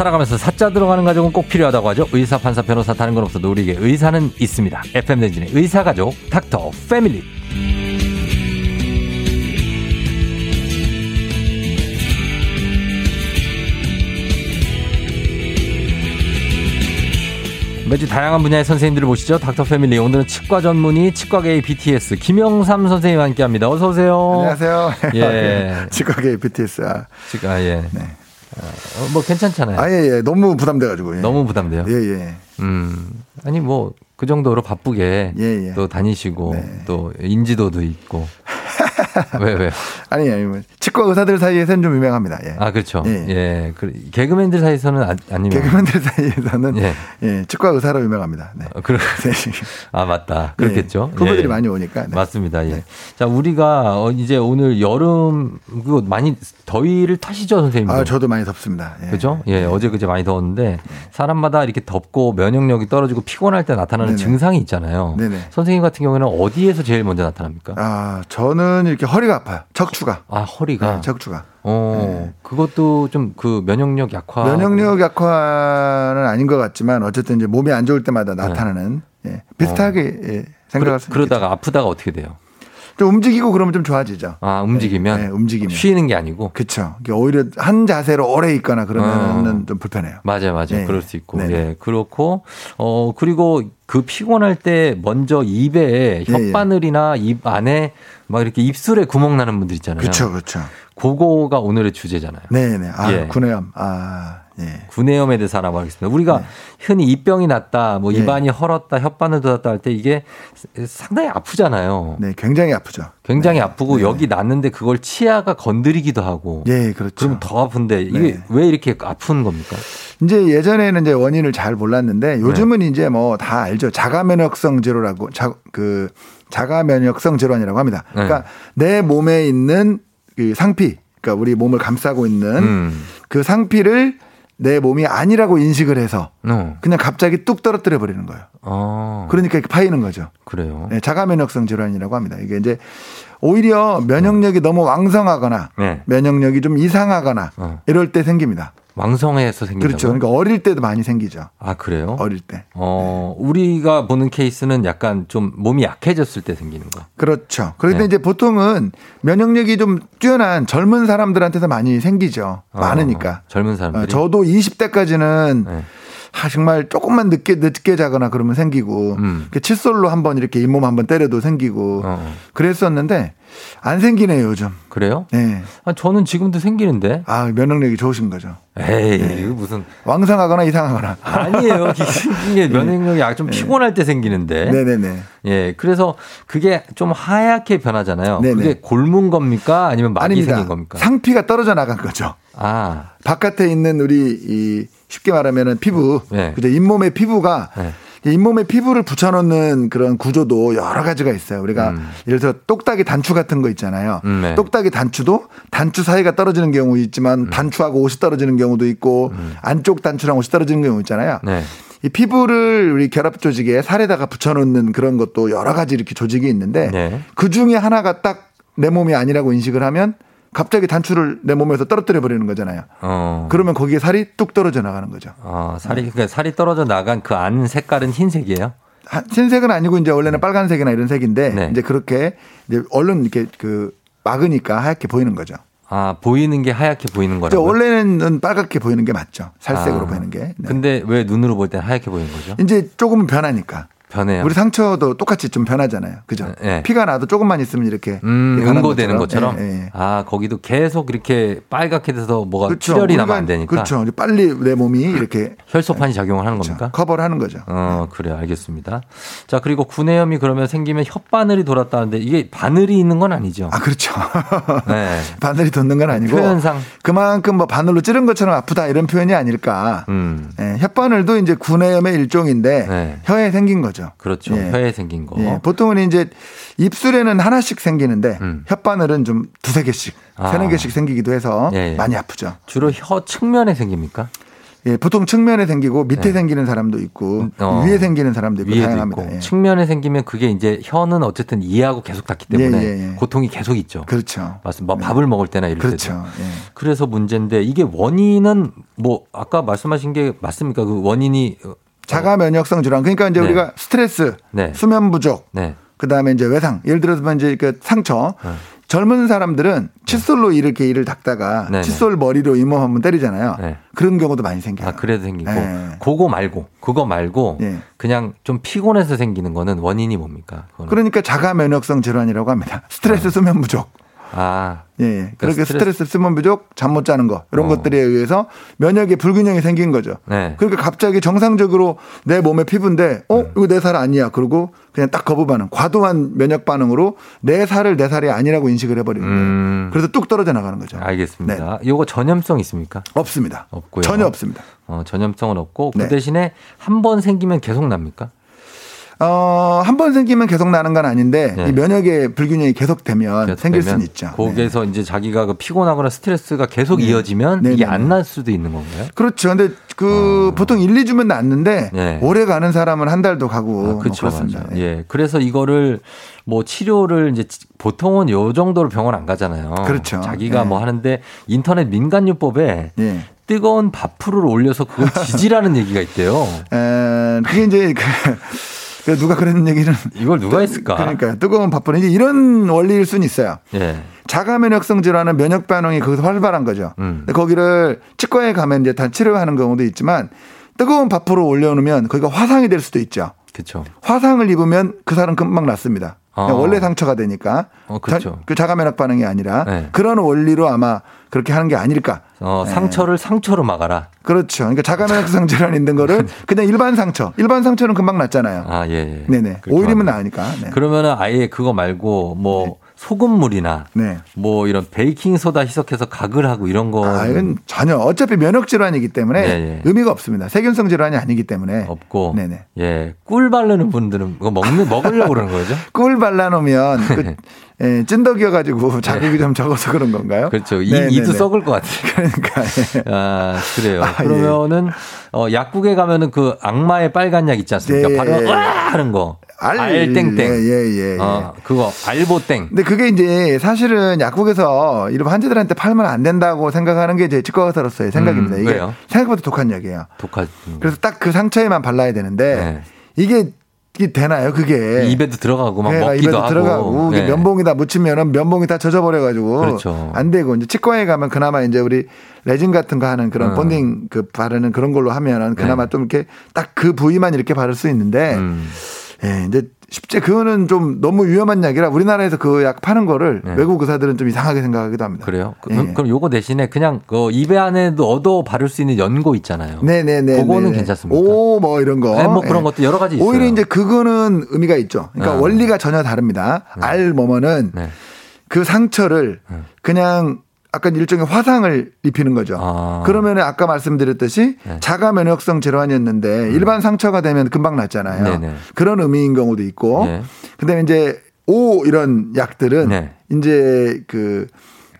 살아가면서 사자 들어가는 가족은 꼭 필요하다고 하죠. 의사, 판사, 변호사 다른 건 없어도 우리에게 의사는 있습니다. FM 댕진의 의사 가족 닥터 패밀리. 매주 다양한 분야의 선생님들을 모시죠. 닥터 패밀리. 오늘은 치과 전문의 치과계의 BTS 김영삼 선생님과 함께 합니다. 어서 오세요. 안녕하세요. 예. 치과계의 BTS. 치과 예. 네. 어, 뭐 괜찮잖아요. 아, 예, 예. 너무 부담돼가지고. 예. 너무 부담돼요? 예, 예. 음. 아니, 뭐, 그 정도로 바쁘게 예, 예. 또 다니시고 네. 또 인지도도 있고 왜, 왜? 아니, 아니, 뭐, 치과 의사들 사이에서는 좀 유명합니다. 예. 아, 그렇죠. 예. 예. 그, 개그맨들 사이에서는 안, 안 유명 개그맨들 사이에서는 예. 예. 치과 의사로 유명합니다. 네. 어, 그러, 아, 맞다. 그렇겠죠. 예. 후배들이 예. 많이 오니까. 네. 맞습니다. 예. 네. 자, 우리가 어, 이제 오늘 여름, 그거 많이 더위를 타시죠, 선생님? 아, 저도 많이 덥습니다. 예. 그죠? 예. 어제 그제 많이 더웠는데 사람마다 이렇게 덥고 면역력이 떨어지고 피곤할 때 나타나는 네네. 증상이 있잖아요. 네네. 선생님 같은 경우에는 어디에서 제일 먼저 나타납니까? 아, 저는 이렇게 허리가 아파요. 척추가. 아, 허리가. 네, 척추가. 어, 네. 그것도 좀 그 면역력 약화. 면역력 약화는 아닌 것 같지만 어쨌든 이제 몸이 안 좋을 때마다 나타나는 네. 예, 비슷하게 어. 예, 생각할 수 그러, 그러다가 아프다가 어떻게 돼요? 좀 움직이고 그러면 좀 좋아지죠. 아, 움직이면? 네, 네, 움직이면. 쉬는 게 아니고? 그쵸. 오히려 한 자세로 오래 있거나 그러면은 어. 좀 불편해요. 맞아요, 맞아요. 네. 그럴 수 있고. 네. 예. 그렇고, 어, 그리고 그 피곤할 때 먼저 입에 예, 예. 혓바늘이나 입 안에 막 이렇게 입술에 구멍 나는 분들 있잖아요. 그렇죠, 그렇죠. 그거가 오늘의 주제잖아요. 네, 네. 아, 예. 구내염. 아, 예. 구내염에 대해서 알아보겠습니다. 우리가 네. 흔히 입병이 났다, 뭐 예. 입안이 헐었다, 혓바늘 돋았다 할 때 이게 상당히 아프잖아요. 네, 굉장히 아프죠. 굉장히 네. 아프고 네. 여기 났는데 그걸 치아가 건드리기도 하고. 예, 그렇죠. 그럼 더 아픈데 이게 네. 왜 이렇게 아픈 겁니까? 이제 예전에는 이제 원인을 잘 몰랐는데 요즘은 네. 이제 뭐 다 알죠. 자가 면역성 질환라고 자, 그 자가 면역성 질환이라고 합니다. 네. 그러니까 내 몸에 있는 그 상피, 그러니까 우리 몸을 감싸고 있는 음. 그 상피를 내 몸이 아니라고 인식을 해서 어. 그냥 갑자기 뚝 떨어뜨려 버리는 거예요. 어. 그러니까 이렇게 파이는 거죠. 그래요. 네, 자가 면역성 질환이라고 합니다. 이게 이제 오히려 면역력이 어. 너무 왕성하거나 네. 면역력이 좀 이상하거나 어. 이럴 때 생깁니다. 왕성해서 생기죠. 그렇죠. 그러니까 어릴 때도 많이 생기죠. 아 그래요? 어릴 때. 어 네. 우리가 보는 케이스는 약간 좀 몸이 약해졌을 때 생기는 거. 그렇죠. 그런데 네. 이제 보통은 면역력이 좀 뛰어난 젊은 사람들한테서 많이 생기죠. 어, 많으니까. 젊은 사람들. 어, 저도 20대까지는. 네. 아, 정말 조금만 늦게 늦게 자거나 그러면 생기고 음. 칫솔로 한번 이렇게 잇몸 한번 때려도 생기고 어. 그랬었는데 안 생기네요 요즘. 그래요? 네. 아, 저는 지금도 생기는데. 아 면역력이 좋으신 거죠. 에이 네. 이거 무슨 왕성하거나 이상하거나. 아니에요. 이게 면역력이 네. 좀 피곤할 때 생기는데. 네네네. 예, 그래서 그게 좀 하얗게 변하잖아요. 네네. 그게 골문 겁니까? 아니면 아닙니다. 생긴 겁니까? 상피가 떨어져 나간 거죠. 아 바깥에 있는 우리 이 쉽게 말하면은 피부, 네. 그죠? 잇몸의 피부가 네. 잇몸에 피부를 붙여놓는 그런 구조도 여러 가지가 있어요. 우리가 음. 예를 들어 똑딱이 단추 같은 거 있잖아요. 음, 네. 똑딱이 단추도 단추 사이가 떨어지는 경우 있지만 음. 단추하고 옷이 떨어지는 경우도 있고 음. 안쪽 단추랑 옷이 떨어지는 경우 있잖아요. 네. 이 피부를 우리 결합 조직에 살에다가 붙여놓는 그런 것도 여러 가지 이렇게 조직이 있는데 네. 그 중에 하나가 딱 내 몸이 아니라고 인식을 하면 갑자기 단추를 내 몸에서 떨어뜨려 버리는 거잖아요. 어. 그러면 거기에 살이 뚝 떨어져 나가는 거죠. 어, 살이 그러니까 살이 떨어져 나간 그 안 색깔은 흰색이에요? 흰색은 아니고 이제 원래는 네. 빨간색이나 이런 색인데 네. 이제 그렇게 이제 얼른 이렇게 그 막으니까 하얗게 보이는 거죠. 아 보이는 게 하얗게 보이는 거라고 원래는 빨갛게 보이는 게 맞죠. 살색으로 아. 보이는 게. 네. 근데 왜 눈으로 볼 때 하얗게 보이는 거죠? 이제 조금은 변하니까. 변해요. 우리 상처도 똑같이 좀 변하잖아요. 그죠? 네. 피가 나도 조금만 있으면 이렇게 음, 응고되는 것처럼. 네, 네. 아 거기도 계속 이렇게 빨갛게 돼서 뭐가 그렇죠. 출혈이 나면 안 되니까. 그렇죠. 빨리 내 몸이 이렇게 혈소판이 작용을 하는 그렇죠. 겁니까? 커버를 하는 거죠. 어 그래 요 알겠습니다. 자 그리고 구내염이 그러면 생기면 혓바늘이 돌았다는데 이게 바늘이 있는 건 아니죠? 아 그렇죠. 네. 바늘이 돋는 건 아니고 표현상 그만큼 뭐 바늘로 찌른 것처럼 아프다 이런 표현이 아닐까. 음. 네, 혓바늘도 이제 구내염의 일종인데 네. 혀에 생긴 거죠. 그렇죠. 예. 혀에 생긴 거. 예. 보통은 이제 입술에는 하나씩 생기는데 음. 혓바늘은 좀 두세 개씩, 아. 세네 개씩 생기기도 해서 예, 예. 많이 아프죠. 주로 혀 측면에 생깁니까? 예, 보통 측면에 생기고 밑에 네. 생기는 사람도 있고 어. 위에 생기는 사람도 있고 다양합니다. 있고. 예. 측면에 생기면 그게 이제 혀는 어쨌든 이해하고 계속 닿기 때문에 예, 예, 예. 고통이 계속 있죠. 그렇죠. 맞습니다. 뭐 네. 밥을 먹을 때나 이럴 그렇죠. 때도. 예. 그래서 문제인데 이게 원인은 뭐 아까 말씀하신 게 맞습니까? 그 원인이 어, 자가 면역성 질환. 그러니까 이제 네. 우리가 스트레스, 네. 수면 부족, 네. 그다음에 이제 외상. 예를 들어서 이제 그 상처. 네. 젊은 사람들은 칫솔로 이렇게 이를 닦다가 네네. 칫솔 머리로 잇몸 한번 때리잖아요. 네. 그런 경우도 많이 생겨요. 아, 그래도 생기고. 네. 그거 말고, 그거 말고 네. 그냥 좀 피곤해서 생기는 거는 원인이 뭡니까? 그거는. 그러니까 자가 면역성 질환이라고 합니다. 스트레스 네. 수면 부족. 아. 예, 예. 그러니까 그렇게 스트레스, 스트레스 수면 부족, 잠 못 자는 거 이런 어. 것들에 의해서 면역의 불균형이 생긴 거죠. 네. 그러니까 갑자기 정상적으로 내 몸의 피부인데 어, 음. 이거 내 살 아니야. 그러고 그냥 딱 거부 반응, 과도한 면역 반응으로 내 살을 내 살이 아니라고 인식을 해버리는 거예요. 음. 그래서 뚝 떨어져 나가는 거죠. 알겠습니다. 네. 이거 전염성 있습니까? 없습니다. 없고요. 전혀 없습니다. 어, 전염성은 없고 그 네. 대신에 한 번 생기면 계속 납니까? 어, 한 번 생기면 계속 나는 건 아닌데 네. 이 면역의 불균형이 계속되면 계속 생길 수는 있죠. 거기에서 네. 이제 자기가 그 피곤하거나 스트레스가 계속 네. 이어지면 네, 이게 네, 안날 수도 있는 건가요? 그렇죠. 근데 그 어. 보통 1, 2주면 낫는데 네. 오래 가는 사람은 한 달도 가고 아, 그렇죠. 뭐 그렇습니다. 예. 그래서 이거를 뭐 치료를 이제 보통은 요 정도로 병원 안 가잖아요. 그렇죠. 자기가 뭐 하는데 인터넷 민간요법에 뜨거운 밥풀을 올려서 그걸 지지라는 얘기가 있대요. 에, 그게 이제 그 누가 그런 얘기는 이걸 누가 했을까? 그러니까 뜨거운 밥풀 이제 이런 원리일 수는 있어요. 예. 자가 면역성 질환은 면역 반응이 거기서 활발한 거죠. 음. 거기를 치과에 가면 이제 다 치료하는 경우도 있지만 뜨거운 밥풀을 올려놓으면 거기가 화상이 될 수도 있죠. 그렇죠. 화상을 입으면 그 사람 금방 낫습니다. 아. 원래 상처가 되니까 어, 그렇죠. 그 자가 면역 반응이 아니라 네. 그런 원리로 아마 그렇게 하는 게 아닐까. 어, 네. 상처를 상처로 막아라. 그렇죠. 그러니까 자가 면역성 질환 있는 거를 그냥 일반 상처. 일반 상처는 금방 낫잖아요. 아, 예. 예. 네네. 오일이면 나으니까. 네. 그러면은 아예 그거 말고 뭐 네. 소금물이나 네. 뭐 이런 베이킹 소다 희석해서 각을 하고 이런 거. 아, 이건 전혀 어차피 면역 질환이기 때문에 네, 네. 의미가 없습니다. 세균성 질환이 아니기 때문에 없고. 네네. 예, 꿀 바르는 분들은 그거 먹는 먹으려고 그러는 거죠? 꿀 발라 놓으면 그 예, 찐덕이어 가지고 자극이 네. 좀 적어서 그런 건가요? 그렇죠. 이, 이도 썩을 것 같아요. 그러니까. 예. 아, 그래요. 아, 그러면은, 예. 어, 약국에 가면은 그 악마의 빨간 약 있지 않습니까? 네. 바로, 와! 하는 거. 알, 알 땡땡. 예, 예, 예, 예. 어, 그거, 알보땡. 근데 그게 이제 사실은 약국에서 이런 환자들한테 팔면 안 된다고 생각하는 게 제 치과 의사로서의 생각입니다. 음, 이게 왜요? 생각보다 독한 약이에요. 독한. 음. 그래서 딱 그 상처에만 발라야 되는데 네. 이게 이게 되나요, 그게? 입에도 들어가고 막 먹기도 입에도 하고. 들어가고 네. 면봉에다 묻히면은 면봉이 다 젖어버려 가지고 그렇죠. 안 되고 이제 치과에 가면 그나마 이제 우리 레진 같은 거 하는 그런 음. 본딩 그 바르는 그런 걸로 하면은 그나마 네. 좀 이렇게 딱 그 부위만 이렇게 바를 수 있는데 음. 예, 이제 쉽지 그거는 좀 너무 위험한 약이라 우리나라에서 그 약 파는 거를 네. 외국 의사들은 좀 이상하게 생각하기도 합니다. 그래요? 그, 예. 그럼 요거 대신에 그냥 그 입에 안에도 얻어 바를 수 있는 연고 있잖아요. 네네네. 그거는 네네. 괜찮습니까? 오, 뭐 이런 거. 네, 뭐 그런 예. 것도 여러 가지 있어요. 오히려 이제 그거는 의미가 있죠. 그러니까 어. 원리가 전혀 다릅니다. 네. 알 뭐뭐는 네. 그 상처를 네. 그냥 약간 일종의 화상을 입히는 거죠. 아. 그러면 아까 말씀드렸듯이 네. 자가 면역성 질환이었는데 음. 일반 상처가 되면 금방 낫잖아요. 네네. 그런 의미인 경우도 있고. 네. 그다음에 이제 오 이런 약들은 네. 이제 그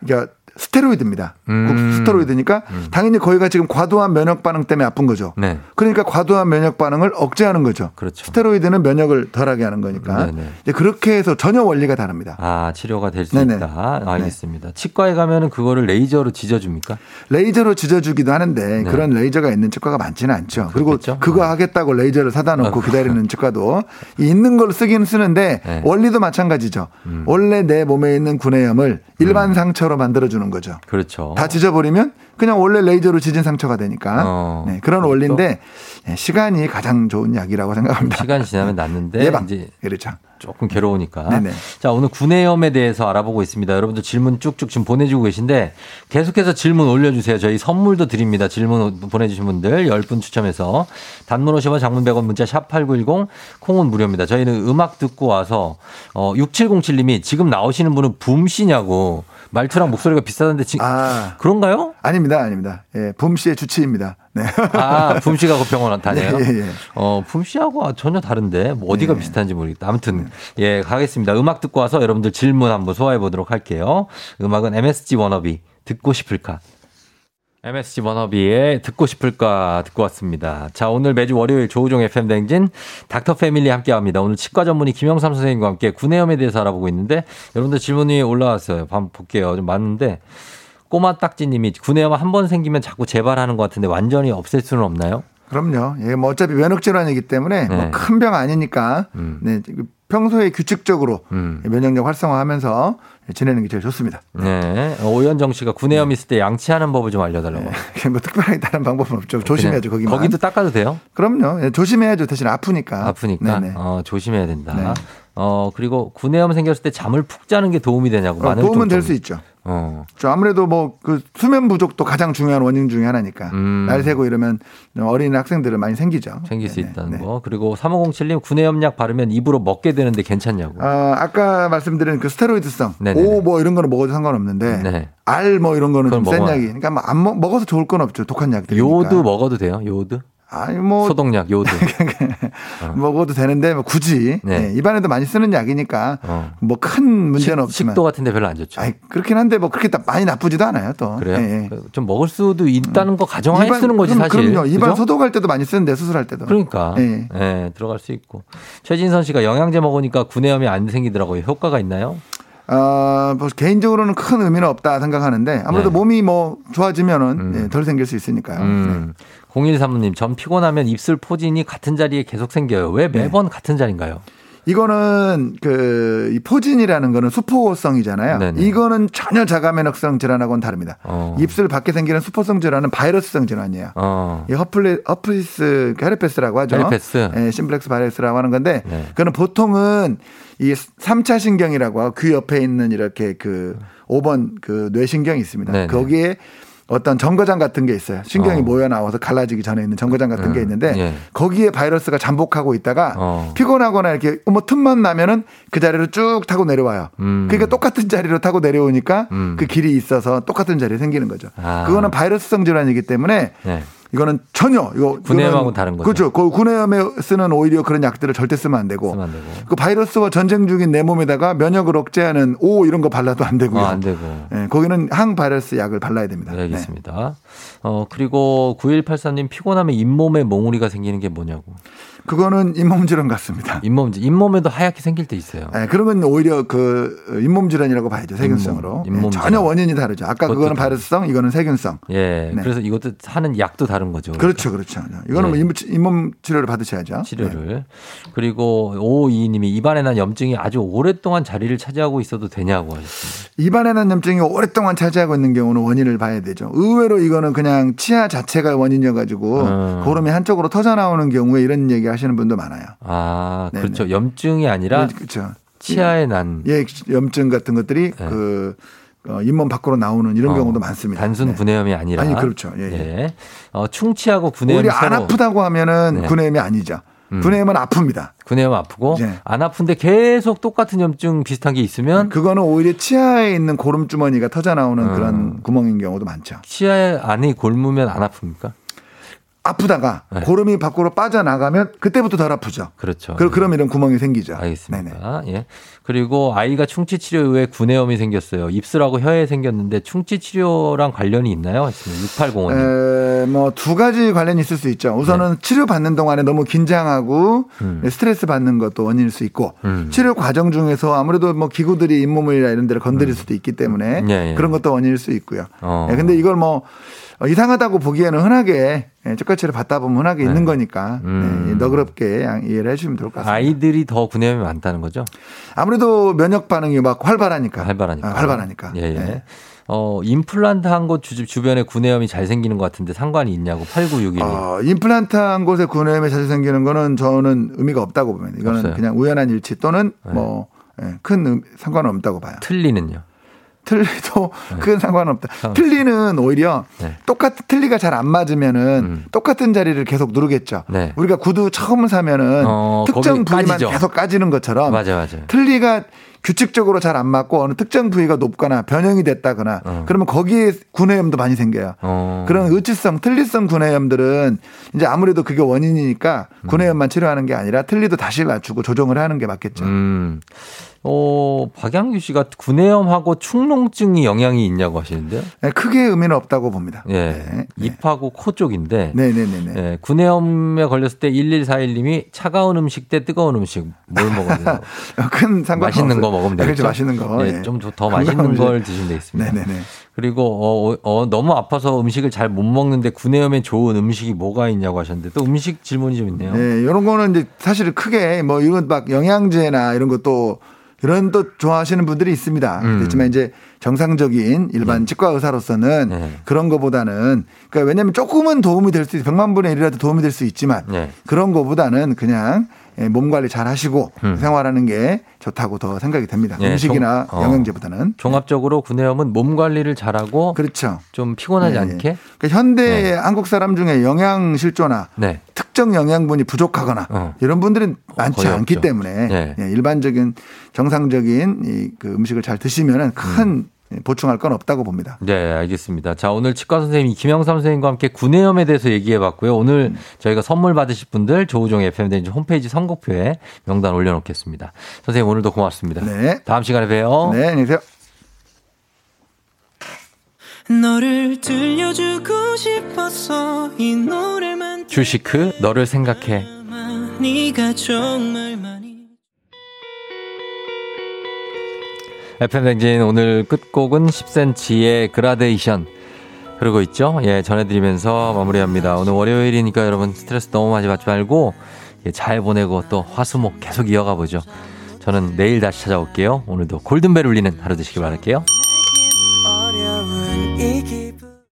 그러니까 스테로이드입니다. 음. 스테로이드니까 음. 당연히 거기가 지금 과도한 면역 반응 때문에 아픈 거죠. 네. 그러니까 과도한 면역 반응을 억제하는 거죠. 그렇죠. 스테로이드는 면역을 덜하게 하는 거니까. 네네. 이제 그렇게 해서 전혀 원리가 다릅니다. 아 치료가 될 수 있다. 알겠습니다. 네. 치과에 가면은 그거를 레이저로 지져줍니까? 레이저로 지져주기도 하는데 네. 그런 레이저가 있는 치과가 많지는 않죠. 그리고 그렇겠죠? 그거 네. 하겠다고 레이저를 사다 놓고 아, 기다리는 치과도 있는 걸 쓰기는 쓰는데 네. 원리도 마찬가지죠. 음. 원래 내 몸에 있는 구내염을 일반 음. 상처로 만들어주는 중요한 거죠. 그렇죠. 다 지져버리면 그냥 원래 레이저로 지진 상처가 되니까 어, 네, 그런 그렇죠. 원리인데 네, 시간이 가장 좋은 약이라고 생각합니다. 시간이 지나면 낫는데 예방. 이제 그렇죠. 조금 괴로우니까. 네네. 자, 오늘 구내염에 대해서 알아보고 있습니다. 여러분들 질문 쭉쭉 지금 보내주고 계신데 계속해서 질문 올려주세요. 저희 선물도 드립니다. 질문 보내주신 분들 10분 추첨해서 단문 50원 장문 100원 문자 샵8910 콩은 무료입니다. 저희는 음악 듣고 와서 어, 6707님이 지금 나오시는 분은 붐씨냐고 말투랑 목소리가 비슷한데 지, 아, 그런가요? 아닙니다, 아닙니다. 예, 붐 씨의 주치입니다. 네. 아, 붐 씨가 그 병원 다녀요? 네, 예, 예. 어, 붐 씨하고 전혀 다른데 뭐 어디가 예. 비슷한지 모르겠다. 아무튼 네. 예, 가겠습니다. 음악 듣고 와서 여러분들 질문 한번 소화해 보도록 할게요. 음악은 MSG 워너비 듣고 싶을까? MSG 워너비의 듣고 싶을까 듣고 왔습니다. 자, 오늘 매주 월요일 조우종 FM 댕진 닥터 패밀리 함께 합니다. 오늘 치과 전문의 김영삼 선생님과 함께 구내염에 대해서 알아보고 있는데 여러분들 질문이 올라왔어요. 한번 볼게요. 좀 많은데 꼬마 딱지님이 구내염 한 번 생기면 자꾸 재발하는 것 같은데 완전히 없앨 수는 없나요? 그럼요. 예, 뭐 어차피 면역 질환이기 때문에 뭐 네. 뭐큰 병 아니니까 음. 네, 평소에 규칙적으로 음. 면역력 활성화하면서 지내는 게 제일 좋습니다. 네. 오현정 씨가 구내염 네. 있을 때 양치하는 법을 좀 알려달라고. 네. 뭐 특별하게 다른 방법은 없죠. 조심해야죠. 거기 거기도 닦아도 돼요? 그럼요. 네, 조심해야죠. 대신 아프니까. 아프니까. 어, 조심해야 된다. 네. 어 그리고 구내염 생겼을 때 잠을 푹 자는 게 도움이 되냐고. 어, 도움은 될 수 있죠. 어. 아무래도 뭐 그 수면 부족도 가장 중요한 원인 중에 하나니까 음. 날 새고 이러면 어린 학생들은 많이 생기죠. 생길 네네. 수 있다는 네. 거. 그리고 3507님 구내염약 바르면 입으로 먹게 되는데 괜찮냐고. 아, 아까 말씀드린 그 스테로이드성 오 뭐 이런 거는 먹어도 상관없는데 네. 알 뭐 이런 거는 좀 센 약이. 그러니까 뭐 안 먹어도 좋을 건 없죠. 독한 약들. 요드 먹어도 돼요. 요드? 아니 뭐 소독약 요드 어. 먹어도 되는데 뭐 굳이 네. 네, 입안에도 많이 쓰는 약이니까 어. 뭐 큰 문제는 식, 없지만 식도 같은데 별로 안 좋죠. 아니, 그렇긴 한데 뭐 그렇게 많이 나쁘지도 않아요 또. 그래요? 네. 좀 먹을 수도 있다는 거 가정하에 입안, 쓰는 거지 그럼, 사실. 그럼요. 입안 그죠? 소독할 때도 많이 쓰는데 수술할 때도. 그러니까. 네. 네. 들어갈 수 있고. 최진선 씨가 영양제 먹으니까 구내염이 안 생기더라고요. 효과가 있나요? 어, 뭐 개인적으로는 큰 의미는 없다 생각하는데 아무래도 네. 몸이 뭐 좋아지면은 음. 예, 덜 생길 수 있으니까요. 음. 네. 0135님, 전 피곤하면 입술 포진이 같은 자리에 계속 생겨요. 왜 네. 매번 네. 같은 자리인가요? 이거는 그, 이 포진이라는 거는 수포성이잖아요. 네네. 이거는 전혀 자가 면역성 질환하고는 다릅니다. 어. 입술 밖에 생기는 수포성 질환은 바이러스성 질환이에요. 어. 이 허플리, 허플리스 헤르페스라고 하죠. 헤르페스. 예, simplex 바이러스라고 하는 건데, 네. 그는 보통은 이 3차 신경이라고 하고 귀 옆에 있는 이렇게 그 5번 그 뇌신경이 있습니다. 네네. 거기에 어떤 정거장 같은 게 있어요. 신경이 어. 모여 나와서 갈라지기 전에 있는 정거장 같은 음. 게 있는데 예. 거기에 바이러스가 잠복하고 있다가 어. 피곤하거나 이렇게 뭐 틈만 나면은 그 자리로 쭉 타고 내려와요. 음. 그러니까 똑같은 자리로 타고 내려오니까 음. 그 길이 있어서 똑같은 자리에 생기는 거죠. 아. 그거는 바이러스성 질환이기 때문에 네. 이거는 전혀 이거 구내염하고 다른 거죠. 그렇죠. 그 구내염에 쓰는 오히려 그런 약들을 절대 쓰면 안 되고. 쓰면 안 되고. 그 바이러스와 전쟁 중인 내 몸에다가 면역을 억제하는 오 이런 거 발라도 안 되고요. 어, 안 되고. 네, 거기는 항바이러스 약을 발라야 됩니다. 네, 알겠습니다. 네. 어 그리고 9183님 피곤하면 잇몸에 몽우리가 생기는 게 뭐냐고. 그거는 잇몸 질환 같습니다. 잇몸 잇몸에도 하얗게 생길 때 있어요. 네, 건 오히려 그 잇몸 질환이라고 봐야죠. 세균성으로. 잇몸, 잇몸 네, 전혀 원인이 다르죠. 아까 그거는 바이러스성, 이거는 세균성. 예. 네. 그래서 이것도 하는 약도 다른 거죠. 그렇죠, 그렇죠. 이거는 네. 뭐 잇몸 치료를 받으셔야죠. 치료를. 네. 그리고 오이 님이 입안에 난 염증이 아주 오랫동안 자리를 차지하고 있어도 되냐고 하셨습니다. 입안에 난 염증이 오랫동안 차지하고 있는 경우는 원인을 봐야 되죠. 의외로 이거는 그냥 치아 자체가 원인이어 가지고 음. 고름이 한쪽으로 터져 나오는 경우에 이런 얘기 하시 는 분도 많아요. 아, 네네. 그렇죠. 염증이 아니라 네, 그렇죠. 치아에 난 예, 염증 같은 것들이 네. 그 어, 잇몸 밖으로 나오는 이런 어, 경우도 많습니다. 단순 네. 구내염이 아니라 아니 그렇죠. 예, 예. 예. 어, 충치하고 구내염이 오히려 안 아프다고 하면은 네. 구내염이 아니죠. 음. 구내염은 아픕니다. 구내염 아프고 네. 안 아픈데 계속 똑같은 염증 비슷한 게 있으면 그거는 오히려 치아에 있는 고름 주머니가 터져 나오는 음. 그런 구멍인 경우도 많죠. 치아 안에 골무면 안 아픕니까? 아프다가 네. 고름이 밖으로 빠져나가면 그때부터 덜 아프죠. 그렇죠. 그, 그럼 이런 구멍이 생기죠. 알겠습니다. 네네. 예. 그리고 아이가 충치 치료 후에 구내염이 생겼어요. 입술하고 혀에 생겼는데 충치 치료랑 관련이 있나요? 6805님. 뭐두 가지 관련이 있을 수 있죠. 우선은 네. 치료 받는 동안에 너무 긴장하고 음. 스트레스 받는 것도 원인일 수 있고 음. 치료 과정 중에서 아무래도 뭐 기구들이 잇몸이나 이런 데를 건드릴 음. 수도 있기 때문에 예, 예. 그런 것도 원인일 수 있고요. 어. 예, 근데 이걸 뭐 어, 이상하다고 보기에는 흔하게 예, 쪽가치를 받다 보면 흔하게 네. 있는 거니까 음. 네, 너그럽게 이해를 해주시면 좋을 것 같습니다. 아이들이 더 구내염이 많다는 거죠? 아무래도 면역 반응이 막 활발하니까. 활발하니까. 아, 활발하니까. 예, 예. 네. 어, 임플란트 한 곳 주변에 구내염이 잘 생기는 것 같은데 상관이 있냐고 8961님. 어, 임플란트 한 곳에 구내염이 잘 생기는 거는 저는 의미가 없다고 봅니다. 이거는 없어요. 그냥 우연한 일치 또는 네. 뭐큰 예, 상관은 없다고 봐요. 틀리는요? 틀리도 네. 큰 상관없다. 틀리는 오히려 네. 똑같은 틀리가 잘 안 맞으면은 음. 똑같은 자리를 계속 누르겠죠. 네. 우리가 구두 처음 사면은 어, 특정 부위만 까지죠. 계속 까지는 것처럼 맞아 맞아. 틀리가 규칙적으로 잘 안 맞고 어느 특정 부위가 높거나 변형이 됐다거나 어. 그러면 거기에 구내염도 많이 생겨요. 어. 그런 의치성, 틀리성 구내염들은 이제 아무래도 그게 원인이니까 음. 구내염만 치료하는 게 아니라 틀리도 다시 낮추고 조정을 하는 게 맞겠죠. 음. 어, 박양규 씨가 구내염하고 축농증이 영향이 있냐고 하시는데요? 네, 크게 의미는 없다고 봅니다. 예. 네. 입하고 코 쪽인데. 네네네. 예, 구내염에 걸렸을 때 1141님이 차가운 음식 대 뜨거운 음식 뭘 돼요? 큰 상관 맛있는 거 먹으면 되겠죠. 그렇죠. 맛있는 거. 예, 네. 좀더 맛있는 걸 드시면 되겠습니다. 네네네. 그리고 어, 어, 너무 아파서 음식을 잘 못 먹는데 구내염에 좋은 음식이 뭐가 있냐고 하셨는데 또 음식 질문이 좀 있네요. 네, 이런 거는 이제 사실 크게 뭐 이건 막 영양제나 이런 것도 이런 또 좋아하시는 분들이 있습니다. 음. 그렇지만 이제 정상적인 일반 네. 치과 의사로서는 네. 그런 거보다는 그러니까 왜냐하면 조금은 도움이 될 수 있, 100만 분의 1이라도 도움이 될 수 있지만 네. 그런 거보다는 그냥 예, 몸 관리 잘 하시고 음. 생활하는 게 좋다고 더 생각이 됩니다. 네, 음식이나 종, 어. 영양제보다는. 종합적으로 구내염은 몸 관리를 잘하고 그렇죠. 좀 피곤하지 네. 않게. 그러니까 현대 네. 한국 사람 중에 영양 실조나 네. 특정 영양분이 부족하거나 어. 이런 분들은 많지 않기 없죠. 때문에 네. 예, 일반적인 정상적인 이 그 음식을 잘 드시면은 큰 음. 보충할 건 없다고 봅니다. 네, 알겠습니다. 자, 오늘 치과 선생님 김영삼 선생님과 함께 구내염에 대해서 얘기해 봤고요. 오늘 음. 저희가 선물 받으실 분들 조우종 FM 댕지 홈페이지 선곡표에 명단 올려 놓겠습니다. 선생님 오늘도 고맙습니다. 네. 다음 시간에 봬요. 네, 안녕히 계세요. 너를 들려주고 싶었어 이 노래만 주시크 너를 생각해 FM댕진 오늘 끝곡은 10cm의 그라데이션 그러고 있죠. 예, 전해드리면서 마무리합니다. 오늘 월요일이니까 여러분 스트레스 너무 많이 받지 말고 예, 잘 보내고 또 화수목 계속 이어가 보죠. 저는 내일 다시 찾아올게요. 오늘도 골든벨 울리는 하루 되시길 바랄게요.